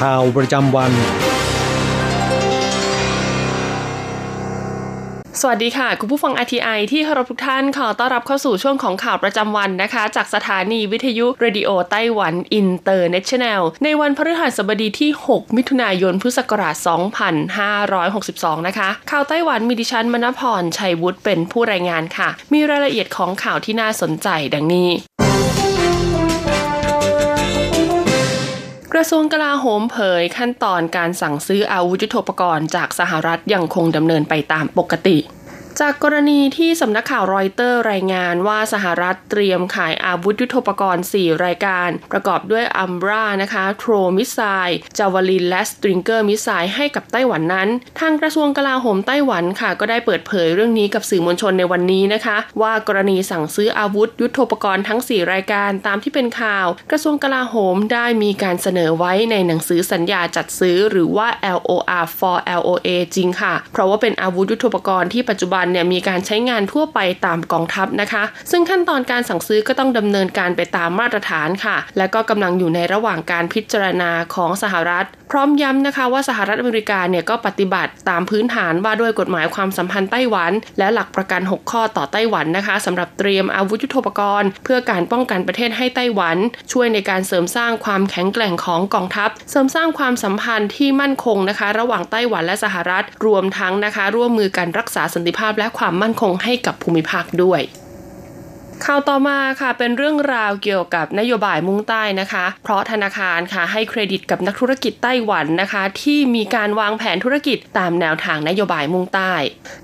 ข่าวประจำวัน สวัสดีค่ะ คุณผู้ฟัง RTI ที่เคารพทุกท่านขอต้อนรับเข้าสู่ช่วงของข่าวประจำวันนะคะ จากสถานีวิทยุ Radio Taiwan International ในวันพฤหัสบดีที่ 6 มิถุนายนพุทธศักราช 2562 นะคะ ข่าวไต้หวันมีดิฉันมณพรชัยวุฒิเป็นผู้รายงานค่ะ มีรายละเอียดของข่าวที่น่าสนใจดังนี้ กระทรวงกลาโหมเผยขั้นตอนการสั่งซื้ออาวุธยุทโธปกรณ์จากสหรัฐยังคงดำเนินไปตามปกติ จากกรณีที่สำนักข่าวรอยเตอร์รายงานว่าสหรัฐเตรียมขายอาวุธยุทโธปกรณ์ 4 รายการ ประกอบด้วย Abrams นะคะ TOW missile Javelin และ Stinger missile ให้กับไต้หวันนั้น ทางกระทรวงกลาโหมไต้หวันค่ะ ก็ได้เปิดเผยเรื่องนี้กับสื่อมวลชนในวันนี้นะคะ ว่ากรณีสั่งซื้ออาวุธยุทโธปกรณ์ทั้ง 4 รายการตามที่เป็นข่าว กระทรวงกลาโหมได้มีการเสนอไว้ในหนังสือสัญญาจัดซื้อ หรือว่า LOR for LOA จริงค่ะ เพราะว่าเป็นอาวุธยุทโธปกรณ์ที่ปัจจุบันเนี่ยมีการใช้งานทั่วไปตามกองทัพนะคะ ซึ่งขั้นตอนการสั่งซื้อก็ต้องดำเนินการไปตามมาตรฐานค่ะ และก็กำลังอยู่ในระหว่างการพิจารณาของสหรัฐ พร้อมย้ำนะคะว่าสหรัฐอเมริกาเนี่ยก็ปฏิบัติตามพื้นฐานว่าด้วยกฎหมายความสัมพันธ์ไต้หวัน และหลักประกัน 6 ข้อต่อไต้หวันนะคะสำหรับเตรียมอาวุธยุทโธปกรณ์ เพื่อการป้องกันประเทศให้ไต้หวัน ช่วยในการเสริมสร้างความแข็งแกร่งของกองทัพ เสริมสร้างความสัมพันธ์ที่มั่นคงนะคะ ระหว่างไต้หวันและสหรัฐ รวมทั้งนะคะ ร่วมมือกันรักษาสันติภาพและความมั่นคงให้กับภูมิภาคด้วย ข่าวต่อมาค่ะเป็นเรื่องราวเกี่ยวกับนโยบายมุ่งใต้นะคะ เพราะธนาคารค่ะให้เครดิตกับนักธุรกิจไต้หวันนะคะ ที่มีการวางแผนธุรกิจตามแนวทางนโยบายมุ่งใต้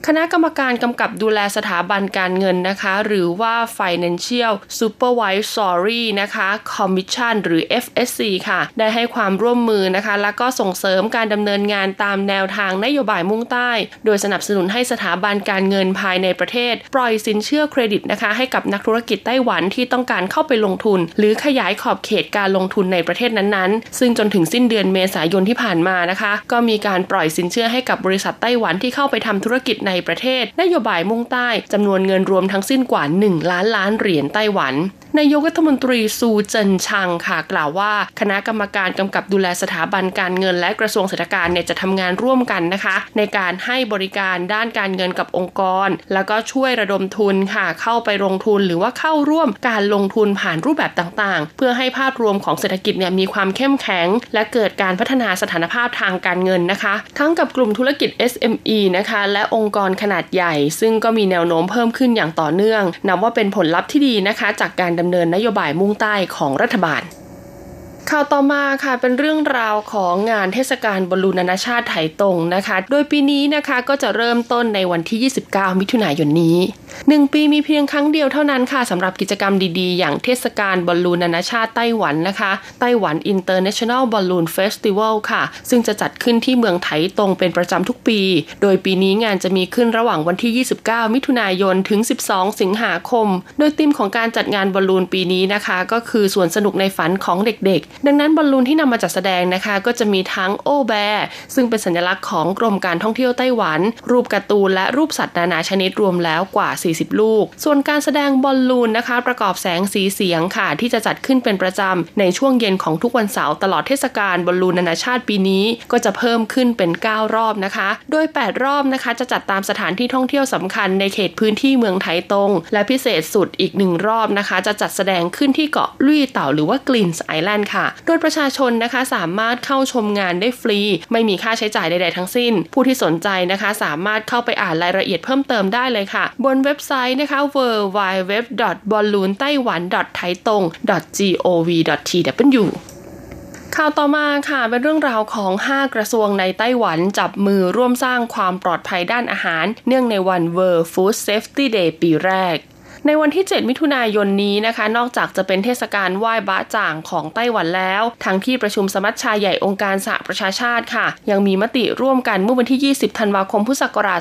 คณะกรรมการกำกับดูแลสถาบันการเงินนะคะ หรือว่า Financial Supervisory นะคะ Commission หรือ FSC ค่ะ ได้ให้ความร่วมมือนะคะ แล้วก็ส่งเสริมการดำเนินงานตามแนวทางนโยบายมุ่งใต้ โดยสนับสนุนให้สถาบันการเงินภายในประเทศ ปล่อยสินเชื่อเครดิตนะคะให้กับนักธุรกิจไต้หวันที่ต้องการเข้าไปลงทุน หรือขยายขอบเขตการลงทุนในประเทศนั้นๆ ซึ่งจนถึงสิ้นเดือนเมษายนที่ผ่านมานะคะ ก็มีการปล่อยสินเชื่อให้กับบริษัทไต้หวันที่เข้าไปทำธุรกิจในประเทศ นโยบายมุ่งใต้จำนวนเงินรวมทั้งสิ้นกว่า 1 ล้านล้านเหรียญไต้หวันนายกรัฐมนตรีซูเจินชังค่ะกล่าวว่า คณะกรรมการกำกับดูแลสถาบันการเงินและกระทรวงเศรษฐการเนี่ยจะทำงานร่วมกันนะคะ ในการให้บริการด้านการเงินกับองค์กร แล้วก็ช่วยระดมทุนค่ะเข้าไปลงทุนหรือว่าเข้าร่วมการลงทุนผ่านรูปแบบต่างๆ เพื่อให้ภาพรวมของเศรษฐกิจเนี่ยมีความเข้มแข็ง และเกิดการพัฒนาสถานภาพทางการเงินนะคะ ทั้งกับกลุ่มธุรกิจ SME นะคะ และองค์กรขนาดใหญ่ ซึ่งก็มีแนวโน้มเพิ่มขึ้นอย่างต่อเนื่อง นับว่าเป็นผลลัพธ์ที่ดีนะคะ จากการดำเนินนโยบายมุ่งใต้ของรัฐบาล ข่าวต่อมาค่ะเป็นเรื่องราวของงานเทศกาลบอลลูนนานาชาติไถตรงนะคะ โดยปีนี้นะคะก็จะเริ่มต้นในวันที่ 29 มิถุนายนนี้หนึ่งปีมีเพียงครั้งเดียวเท่านั้นค่ะสำหรับกิจกรรมดีๆ อย่างเทศกาลบอลลูนนานาชาติไต้หวันนะคะไต้หวัน International Balloon Festival ค่ะ ซึ่งจะจัดขึ้นที่เมืองไถตรงเป็นประจำทุกปี โดยปีนี้งานจะมีขึ้นระหว่างวันที่ 29 มิถุนายนถึง 12 สิงหาคม โดยธีมของการจัดงานบอลลูนปีนี้นะคะ ก็คือส่วนสนุกในฝันของเด็กๆดังนั้นบอลลูนที่นำมาจัดแสดงนะคะ ก็จะมีทั้งโอแบซึ่งเป็นสัญลักษณ์ของกรมการท่องเที่ยวไต้หวัน รูปการ์ตูนและรูปสัตว์นานาชนิดรวมแล้วกว่า 40 ลูก ส่วนการแสดงบอลลูนนะคะ ประกอบแสงสีเสียงค่ะ ที่จะจัดขึ้นเป็นประจำในช่วงเย็นของทุกวันเสาร์ตลอดเทศกาลบอลลูนนานาชาติปีนี้ ก็จะเพิ่มขึ้นเป็น 9 รอบนะคะ โดย 8 รอบนะคะ จะจัดตามสถานที่ท่องเที่ยวสำคัญในเขตพื้นที่เมืองไทตง และพิเศษสุดอีกหนึ่งรอบนะคะ จะจัดแสดงขึ้นที่เกาะลุยเต่าหรือว่ากลินส์ไอแลนด์ค่ะโดยประชาชนนะคะสามารถเข้าชมงานได้ฟรี ไม่มีค่าใช้จ่ายใด ๆ ทั้งสิ้น ผู้ที่สนใจนะคะสามารถเข้าไปอ่านรายละเอียดเพิ่มเติมได้เลยค่ะ บนเว็บไซต์นะคะ w w w b a l l o o n t a i w a n t a i t o n g o v t w ข่าวต่อมาค่ะเป็นเรื่องราวของ 5 กระทรวงในไต้หวันจับมือร่วมสร้างความปลอดภัยด้านอาหาร เนื่องในวัน World Food Safety Day ปีแรก ในวันที่ 7 มิถุนายนนี้นะคะ นอกจากจะเป็นเทศกาลไหว้บะจ่างของไต้หวันแล้ว ทางที่ประชุมสมัชชาใหญ่องค์การสหประชาชาติค่ะ ยังมีมติร่วมกันเมื่อวันที่ 20 ธันวาคม พุทธศักราช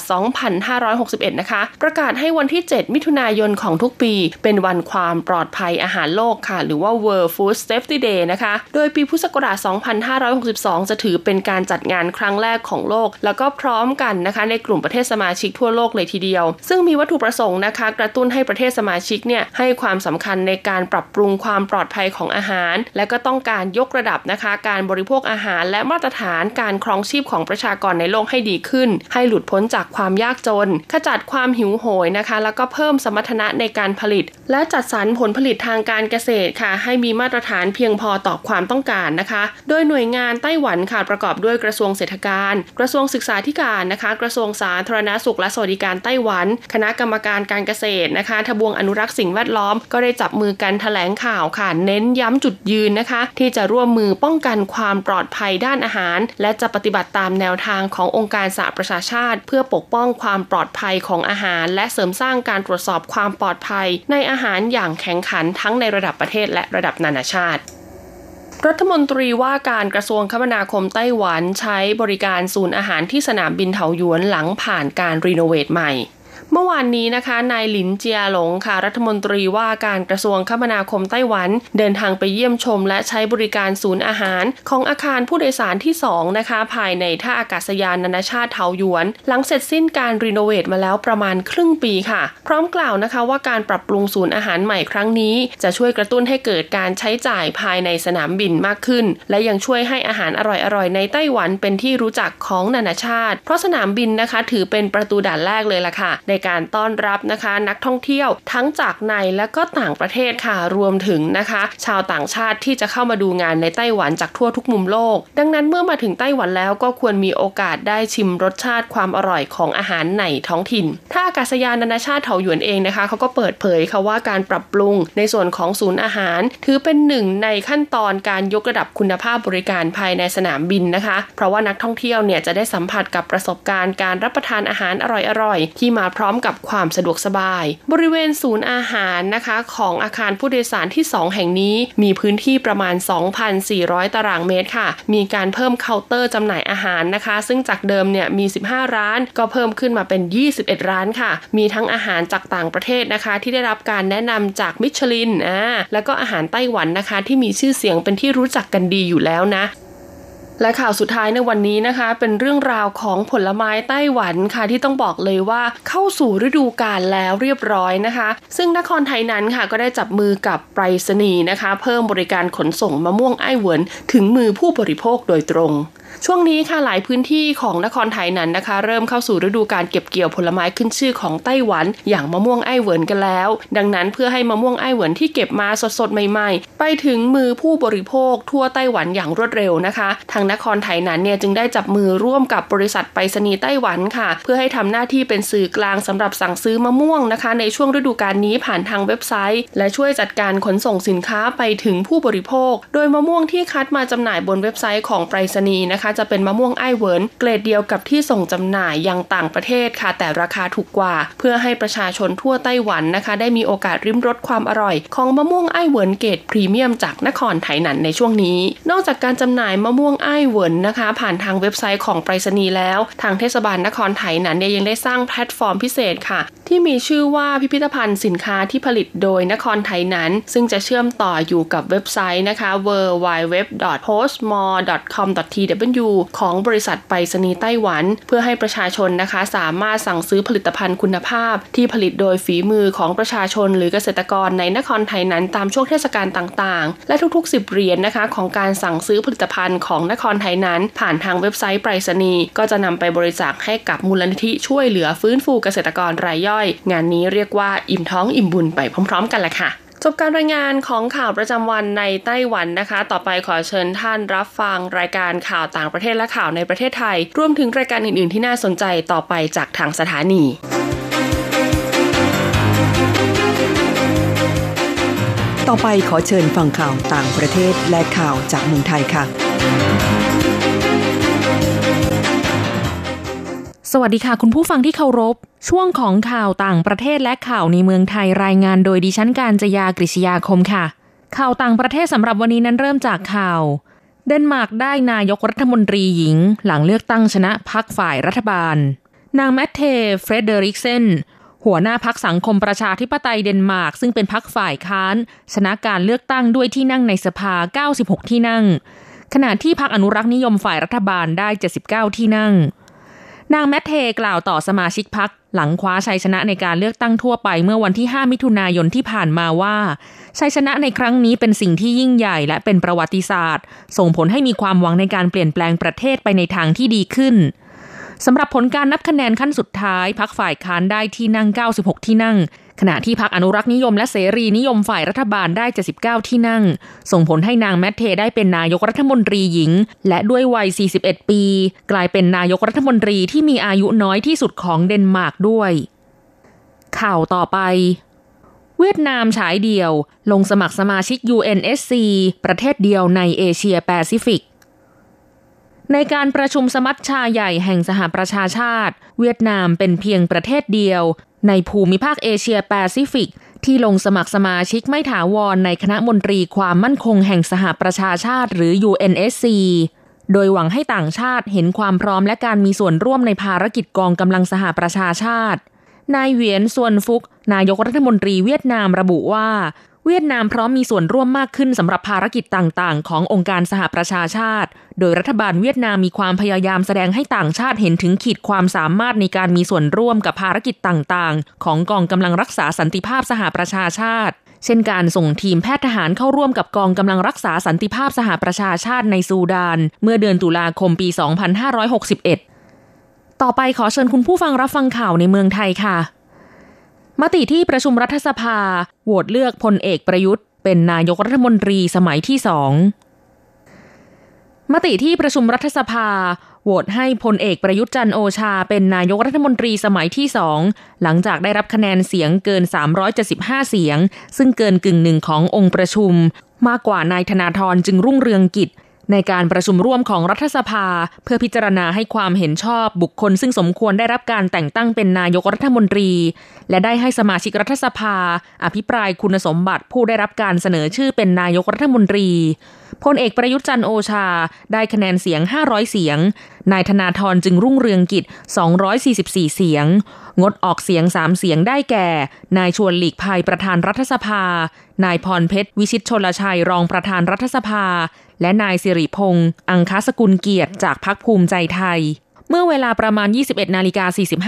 2561 นะคะ ประกาศให้วันที่ 7 มิถุนายนของทุกปี เป็นวันความปลอดภัยอาหารโลกค่ะ หรือว่า World Food Safety Day นะคะ โดยปีพุทธศักราช 2562 จะถือเป็นการจัดงานครั้งแรกของโลก แล้วก็พร้อมกันนะคะ ในกลุ่มประเทศสมาชิกทั่วโลกเลยทีเดียว ซึ่งมีวัตถุประสงค์นะคะ กระตุ้นให้ประเทศสมาชิกเนี่ยให้ความสำคัญในการปรับปรุงความปลอดภัยของอาหาร และก็ต้องการยกระดับนะคะการบริโภคอาหาร และมาตรฐานการครองชีพของประชากรในโลกให้ดีขึ้น ให้หลุดพ้นจากความยากจน ขจัดความหิวโหยนะคะ แล้วก็เพิ่มสมรรถนะในการผลิต และจัดสรรผลผลิตทางการเกษตรค่ะ ให้มีมาตรฐานเพียงพอต่อความต้องการนะคะ โดยหน่วยงานไต้หวันค่ะประกอบด้วยกระทรวงเศรษฐการ กระทรวงศึกษาธิการนะคะ กระทรวงสาธารณสุขและสวัสดิการไต้หวัน คณะกรรมการการเกษตรนะคะทบวงอนุรักษ์สิ่งแวดล้อม ก็ได้จับมือกันถแถลงข่าวค่ะ เน้นย้ำจุดยืนนะคะ ที่จะร่วมมือป้องกันความปลอดภัยด้านอาหาร และจะปฏิบัติตามแนวทางขององค์การสหประชาชาติ เพื่อปกป้องความปลอดภัยของอาหาร และเสริมสร้างการตรวจสอบความปลอดภัย ในอาหารอย่างแข่งขันทั้งในระดับประเทศและระดับนานาชาติรัฐมนตรีว่าการกระทรวงคมนาคมไต้หวันใช้บริการศูนย์อาหารที่สนามบินเถาหยวนหลังผ่านการรีโนเวทใหม่ เมื่อวานนี้นะคะ นายหลินเจียหลงค่ะ รัฐมนตรีว่าการกระทรวงคมนาคมไต้หวัน เดินทางไปเยี่ยมชม และใช้บริการศูนย์อาหาร ของอาคารผู้โดยสารที่ 2 นะคะ ภายในท่าอากาศยานนานาชาติเทาหยวน หลังเสร็จสิ้นการรีโนเวทมาแล้วประมาณครึ่งปีค่ะ พร้อมกล่าวนะคะว่าการปรับปรุงศูนย์อาหารใหม่ครั้งนี้ จะช่วยกระตุ้นให้เกิดการใช้จ่ายภายในสนามบินมากขึ้น และยังช่วยให้อาหารอร่อยๆในไต้หวันเป็นที่รู้จักของนานาชาติ เพราะสนามบินนะคะ ถือเป็นประตูด่านแรกเลยล่ะค่ะในการต้อนรับนะคะ นักท่องเที่ยวทั้งจากในและก็ต่างประเทศค่ะรวมถึงนะคะ ชาวต่างชาติที่จะเข้ามาดูงานในไต้หวันจากทั่วทุกมุมโลก ดังนั้นเมื่อมาถึงไต้หวันแล้วก็ควรมีโอกาสได้ชิมรสชาติความอร่อยของอาหารในท้องถิ่นถ้าอากาศยานนานาชาติเถาหยวนเองนะคะเขาก็เปิดเผยค่ะว่าการปรับปรุงในส่วนของศูนย์อาหาร ถือเป็นหนึ่งในขั้นตอนการยกระดับคุณภาพบริการภายในสนามบินนะคะ เพราะว่านักท่องเที่ยวเนี่ยจะได้สัมผัสกับประสบการณ์การรับประทานอาหารอร่อยๆที่มาพร้อม้อมกับความสะดวกสบาย บริเวณศูนย์อาหารนะคะของอาคารผู้โดยสารที่ 2 แห่งนี้ มีพื้นที่ประมาณ 2,400 ตารางเมตรค่ะ มีการเพิ่มเคาน์เตอร์จำหน่ายอาหารนะคะ ซึ่งจากเดิมเนี่ยมี 15 ร้าน ก็เพิ่มขึ้นมาเป็น 21 ร้านค่ะ มีทั้งอาหารจากต่างประเทศนะคะ ที่ได้รับการแนะนำจากมิชลินอ่าแล้วก็อาหารไต้หวันนะคะ ที่มีชื่อเสียงเป็นที่รู้จักกันดีอยู่แล้วนะ และข่าวสุดท้ายในวันนี้นะคะ เป็นเรื่องราวของผลไม้ไต้หวันค่ะที่ต้องบอกเลยว่าเข้าสู่ฤดูกาลแล้วเรียบร้อยนะคะ ซึ่งนครไทยนั้นค่ะก็ได้จับมือกับไปรษณีย์นะคะ เพิ่มบริการขนส่งมะม่วงไอ้เหวินถึงมือผู้บริโภคโดยตรง ช่วงนี้ค่ะหลายพื้นที่ของนครไถหนันนะคะ เริ่มเข้าสู่ฤดูการเก็บเกี่ยวผลไม้ขึ้นชื่อของไต้หวัน อย่างมะม่วงไอเหวินกันแล้ว ดังนั้นเพื่อให้มะม่วงไอเหวินที่เก็บมาสดๆใหม่ๆ ไปถึงมือผู้บริโภคทั่วไต้หวันอย่างรวดเร็วนะคะ ทางนครไถหนันเนี่ยจึงได้จับมือร่วมกับบริษัทไปรษณีย์ไต้หวันค่ะ เพื่อให้ทำหน้าที่เป็นสื่อกลางสำหรับสั่งซื้อมะม่วงนะคะ ในช่วงฤดูกาลนี้ผ่านทางเว็บไซต์ และช่วยจัดการขนส่งสินค้าไปถึงผู้บริโภค โดยมะม่วงที่คัดมาจำหน่ายบนเว็บไซต์ของไปรษณีย์นะคะจะเป็นมะม่วงไอเหวินเกรดเดียวกับที่ส่งจำหน่ายยังต่างประเทศค่ะ แต่ราคาถูกกว่า เพื่อให้ประชาชนทั่วไต้หวันนะคะ ได้มีโอกาสริมรสความอร่อย ของมะม่วงไอเหวินเกรดพรีเมียมจากนครไถหนันในช่วงนี้ นอกจากการจำหน่ายมะม่วงไอเหวินนะคะ ผ่านทางเว็บไซต์ของไปรษณีย์แล้ว ทางเทศบาลนครไถหนันเนี่ยยังได้สร้างแพลตฟอร์มพิเศษค่ะ ที่มีชื่อว่าพิพิธภัณฑ์สินค้าที่ผลิตโดยนครไถหนันซึ่งจะเชื่อมต่ออยู่กับเว็บไซต์นะคะ w w w p o s t m o r e c o m t w ของบริษัทไปรษณีย์ไต้หวัน เพื่อให้ประชาชนนะคะสามารถสั่งซื้อผลิตภัณฑ์คุณภาพ ที่ผลิตโดยฝีมือของประชาชน หรือเกษตรกรในนครไถหนันตามช่วงเทศกาลต่างๆ และทุกๆ 10เหรียญนนะคะของการสั่งซื้อผลิตภัณฑ์ของนครไทยนั้น ผ่านทางเว็บไซต์ไปรษณีย์ก็จะนำไปบริจาคให้กับมูลนิธิช่วยเหลือฟื้นฟูเกษตรกรรายย่อย งานนี้เรียกว่าอิ่มท้องอิ่มบุญไปพร้อมๆ กันแหละค่ะ จบการรายงานของข่าวประจำวันในไต้หวันนะคะ ต่อไปขอเชิญท่านรับฟังรายการข่าวต่างประเทศและข่าวในประเทศไทย รวมถึงรายการอื่น ๆ ที่น่าสนใจต่อไปจากทางสถานีต่อไปขอเชิญฟังข่าวต่างประเทศและข่าวจากเมืองไทยค่ะ สวัสดีค่ะ คุณผู้ฟังที่เคารพ ช่วงของข่าวต่างประเทศและข่าวในเมืองไทยรายงานโดยดิฉันการจยากริชยาคมค่ะ ข่าวต่างประเทศสำหรับวันนี้นั้นเริ่มจากข่าว เดนมาร์กได้นายกรัฐมนตรีหญิง หลังเลือกตั้งชนะพรรคฝ่ายรัฐบาล นางแมทเทเฟรเดริกเซนหัวหน้าพักสังคมประชาธิปไตยเดนมาร์กซึ่งเป็นพักฝ่ายค้าน ชนะการเลือกตั้งด้วยที่นั่งในสภา 96 ที่นั่ง ขณะที่พักอนุรักษ์นิยมฝ่ายรัฐบาลได้ 79 ที่นั่ง นางแมทเทกล่าวต่อสมาชิกพักหลังคว้าชัยชนะในการเลือกตั้งทั่วไปเมื่อวันที่ 5 มิถุนายนที่ผ่านมาว่า ชัยชนะในครั้งนี้เป็นสิ่งที่ยิ่งใหญ่และเป็นประวัติศาสตร์ ส่งผลให้มีความหวังในการเปลี่ยนแปลงประเทศไปในทางที่ดีขึ้นสำหรับผลการนับคะแนนขั้นสุดท้ายพรรคฝ่ายค้านได้ที่นั่ง 96 ที่นั่ง ขณะที่พรรคอนุรักษ์นิยมและเสรีนิยมฝ่ายรัฐบาลได้ 79 ที่นั่ง ส่งผลให้นางแมทเทได้เป็นนายกรัฐมนตรีหญิง และด้วยวัย 41 ปี กลายเป็นนายกรัฐมนตรีที่มีอายุน้อยที่สุดของเดนมาร์กด้วย ข่าวต่อไปเวียดนามฉายเดี่ยว ลงสมัครสมาชิก UNSC ประเทศเดียวในเอเชียแปซิฟิก ในการประชุมสมัชชาใหญ่แห่งสหประชาชาติ เวียดนามเป็นเพียงประเทศเดียว ในภูมิภาคเอเชียแปซิฟิก ที่ลงสมัครสมาชิกไม่ถาวรในคณะมนตรีความมั่นคงแห่งสหประชาชาติหรือ UNSC โดยหวังให้ต่างชาติเห็นความพร้อมและการมีส่วนร่วมในภารกิจกองกำลังสหประชาชาติ นายเวียนส่วนฟุก นายกรัฐมนตรีเวียดนามระบุว่า เวียดนามพร้อมมีส่วนร่วมมากขึ้นสำหรับภารกิจต่างๆ ขององค์การสหประชาชาติ โดยรัฐบาลเวียดนามมีความพยายามแสดงให้ต่างชาติเห็นถึงขีดความสามารถในการมีส่วนร่วมกับภารกิจต่างๆ ของกองกำลังรักษาสันติภาพสหประชาชาติ เช่นการส่งทีมแพทย์ทหารเข้าร่วมกับกองกำลังรักษาสันติภาพสหประชาชาติในซูดาน เมื่อเดือนตุลาคมปี 2561 ต่อไปขอเชิญคุณผู้ฟังรับฟังข่าวในเมืองไทยค่ะ มติที่ประชุมรัฐสภาโหวตเลือกพลเอกประยุทธ์ เป็นนายกรัฐมนตรีสมัยที่สองมติที่ประชุมรัฐสภาโหวตให้พลเอกประยุทธ์จันโอชา เป็นนายกรัฐมนตรีสมัยที่สองหลังจากได้รับคะแนนเสียงเกิน 375 เสียง ซึ่งเกินกึ่งหนึ่งขององค์ประชุม มากกว่านายธนาธรจึงรุ่งเรืองกิจ ในการประชุมร่วมของรัฐสภา เพื่อพิจารณาให้ความเห็นชอบบุคคล ซึ่งสมควรได้รับการแต่งตั้งเป็นนายกรัฐมนตรี และได้ให้สมาชิกรัฐสภา อภิปรายคุณสมบัติผู้ได้รับการเสนอชื่อเป็นนายกรัฐมนตรีพลเอกประยุทธ์จันโอชา ได้คะแนนเสียง 500 เสียง นายธนาธรจึงรุ่งเรืองกิจ 244 เสียง งดออกเสียง 3 เสียงได้แก่ นายชวนหลีกภัยประธานรัฐสภา นายพรเพชร วิชิตชนลชัยรองประธานรัฐสภา และนายสิริพงษ์อังคสกุลเกียรติจากพักภูมิใจไทย เมื่อเวลาประมาณ 21 นาฬิกา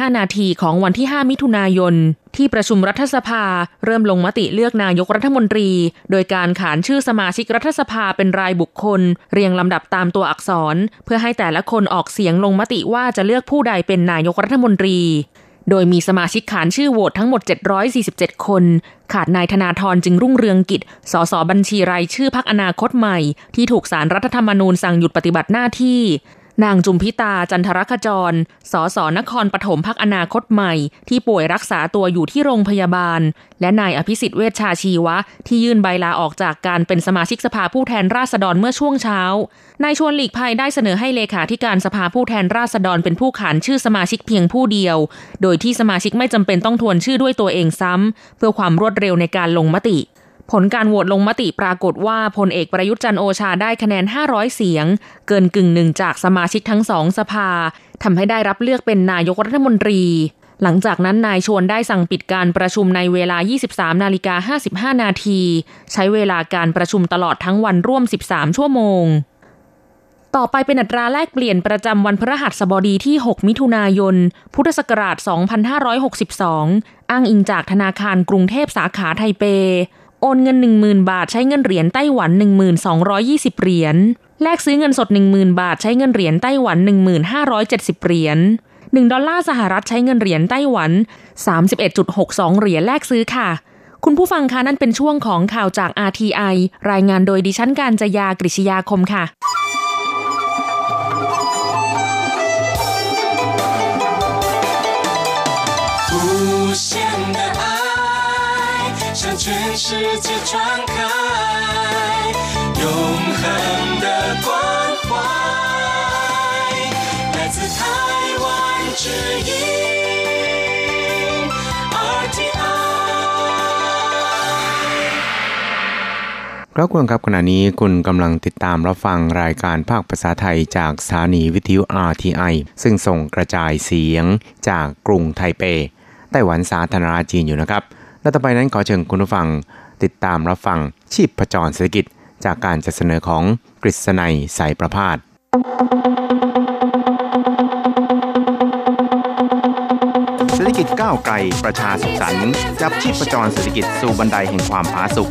45 นาทีของวันที่ 5 มิถุนายน ที่ประชุมรัฐสภาเริ่มลงมติเลือกนายกรัฐมนตรี โดยการขานชื่อสมาชิกรัฐสภาเป็นรายบุคคล เรียงลำดับตามตัวอักษร เพื่อให้แต่ละคนออกเสียงลงมติว่าจะเลือกผู้ใดเป็นนายกรัฐมนตรี โดยมีสมาชิกขานชื่อโหวตทั้งหมด 747 คน ขาดนายธนาธรจึงรุ่งเรืองกิจ สสบัญชีรายชื่อพักอนาคตใหม่ ที่ถูกสารรัฐธรรมนูญสั่งหยุดปฏิบัติหน้าที่ นางจุมพิตาจันทรคจร สสนครปฐมพักอนาคตใหม่ ที่ป่วยรักษาตัวอยู่ที่โรงพยาบาล และนายอภิสิทธิ์เวชชาชีวะ ที่ยื่นใบลาออกจากการเป็นสมาชิกสภาผู้แทนราษฎรเมื่อช่วงเช้า นายชวนหลีกภัยได้เสนอให้เลขาธิการสภาผู้แทนราษฎรเป็นผู้ขานชื่อสมาชิกเพียงผู้เดียว โดยที่สมาชิกไม่จำเป็นต้องทวนชื่อด้วยตัวเองซ้ำเพื่อความรวดเร็วในการลงมติ ผลการโหวตลงมติปรากฏว่าพลเอกประยุทธ์จันโอชาได้คะแนน 500 เสียง เกินกึ่งหนึ่งจากสมาชิกทั้งสองสภาทำให้ได้รับเลือกเป็นนายกรัฐมนตรี หลังจากนั้นนายชวนได้สั่งปิดการประชุมในเวลา 23 นาฬิกา 55 นาที ใช้เวลาการประชุมตลอดทั้งวันร่วม 13 ชั่วโมง ต่อไปเป็นอัตราแลกเปลี่ยนประจำวันพฤหัสบดีที่ 6 มิถุนายน พุทธศักราช 2562 อ้างอิงจากธนาคารกรุงเทพสาขาไทเป โอนเงิน 10,000 บาทใช้เงินเหรียญไต้หวัน 1220 เหรียญ แลกซื้อเงินสด 10,000 บาทใช้เงินเหรียญไต้หวัน 1570 เหรียญ1ดอลลาร์สหรัฐใช้เงินเหรียญไต้หวัน 31.62 เหรียญแลกซื้อค่ะ คุณผู้ฟังคะนั่นเป็นช่วงของข่าวจาก RTI รายงานโดยดิฉันการจยากริชยาคมค่ะ 全世界传开永恒的关怀来自台湾之音 RTI ครับคุณครับขณะนี้คุณกำลังติดตามรับฟังรายการภาคภาษาไทยจากสถานีวิทยุ RTI ซึ่งส่งกระจายเสียงจากกรุงไทเป ไต้หวันสาธารณรัฐจีนอยู่นะครับ และต่อไปนั้นขอเชิญคุณผู้ฟัง ติดตามรับฟังชีพประจรเศรษฐกิจ จากการจัดเสนอของกฤษณัยสายประพาสเศรษฐกิจก้าวไกลประชาสุขสันต์จับชีพประจรเศรษฐกิจสู่บันไดแห่งความผาสุก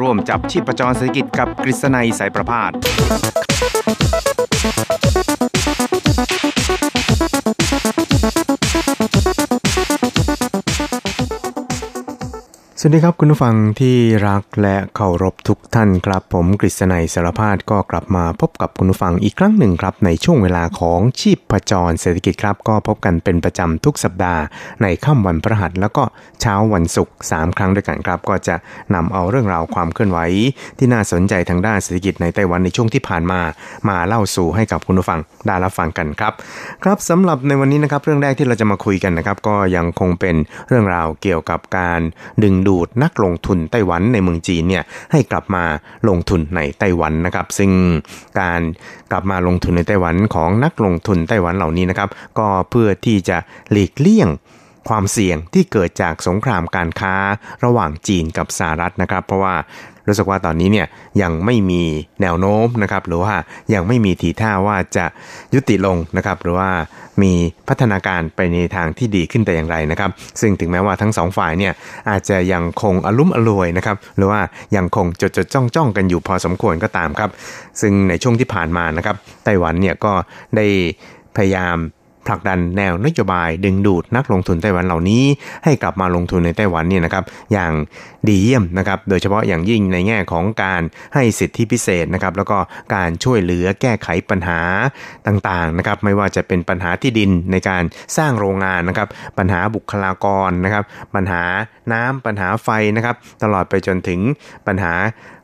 ร่วมจับชีพประจรเศรษฐกิจกับกฤษณัยสายประพาส สวัสดีครับคุณผู้ฟังที่รักและเคารพทุกท่านครับ ผมกฤษณัยสารพาดก็กลับมาพบกับคุณผู้ฟังอีกครั้งหนึ่งครับ ในช่วงเวลาของชีพประจรเศรษฐกิจครับ ก็พบกันเป็นประจำทุกสัปดาห์ ในค่ำวันพฤหัสแล้วก็เช้าวันศุกร์3ครั้งด้วยกันครับ ก็จะนำเอาเรื่องราวความเคลื่อนไหว ที่น่าสนใจทางด้านเศรษฐกิจในไต้หวันในช่วงที่ผ่านมา มาเล่าสู่ให้กับคุณผู้ฟังได้รับฟังกันครับครับสำหรับในวันนี้นะครับเรื่องแรกที่เราจะมาคุยกันนะครับก็ยังคงเป็นเรื่องราวเกี่ยวกับการดึงดูดนักลงทุนไต้หวันในเมืองจีนเนี่ยให้กลับมาลงทุนในไต้หวันนะครับ ซึ่งการกลับมาลงทุนในไต้หวันของนักลงทุนไต้หวันเหล่านี้นะครับ ก็เพื่อที่จะหลีกเลี่ยง ความเสี่ยงที่เกิดจากสงครามการค้าระหว่างจีนกับสหรัฐนะครับ เพราะว่ารู้สึกว่าตอนนี้เนี่ยยังไม่มีแนวโน้มนะครับหรือว่ายังไม่มีทีท่าว่าจะยุติลงนะครับหรือว่ามีพัฒนาการไปในทางที่ดีขึ้นแต่อย่างไรนะครับ ซึ่งถึงแม้ว่าทั้งสองฝ่ายเนี่ยอาจจะยังคงอลุ่มอลวยนะครับหรือว่ายังคงจดจดจ้องจ้องกันอยู่พอสมควรก็ตามครับ ซึ่งในช่วงที่ผ่านมานะครับไต้หวันเนี่ยก็ได้พยายาม ผลักดันแนวนโยบายดึงดูดนักลงทุนไต้หวันเหล่านี้ ให้กลับมาลงทุนในไต้หวันเนี่ยนะครับอย่างดีเยี่ยมนะครับโดยเฉพาะอย่างยิ่งในแง่ของการให้สิทธิพิเศษนะครับแล้วก็การช่วยเหลือแก้ไขปัญหาต่างๆนะครับไม่ว่าจะเป็นปัญหาที่ดินในการสร้างโรงงานนะครับปัญหาบุคลากรนะครับปัญหาน้ำปัญหาไฟนะครับตลอดไปจนถึงปัญหา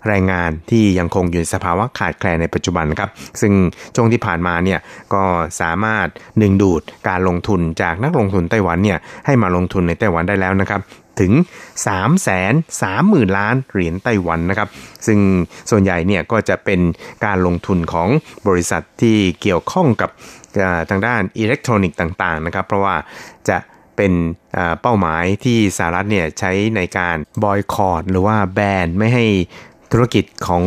แรงงานที่ยังคงอยู่ในสภาวะขาดแคลนในปัจจุบันครับ ซึ่งช่วงที่ผ่านมาเนี่ยก็สามารถดึงดูดการลงทุนจากนักลงทุนไต้หวันเนี่ยให้มาลงทุนในไต้หวันได้แล้วนะครับถึง 3 3 0 0 0 0 ล้านเหรียญไต้หวันนะครับ ซึ่งส่วนใหญ่เนี่ยก็จะเป็นการลงทุนของบริษัทที่เกี่ยวข้องกับทางด้านอิเล็กทรอนิกส์ต่างๆนะครับ เพราะว่าจะเป็นเป้าหมายที่สหรัฐเนี่ยใช้ในการบอยคอรดหรือว่าแบนไม่ให้ ธุรกิจของ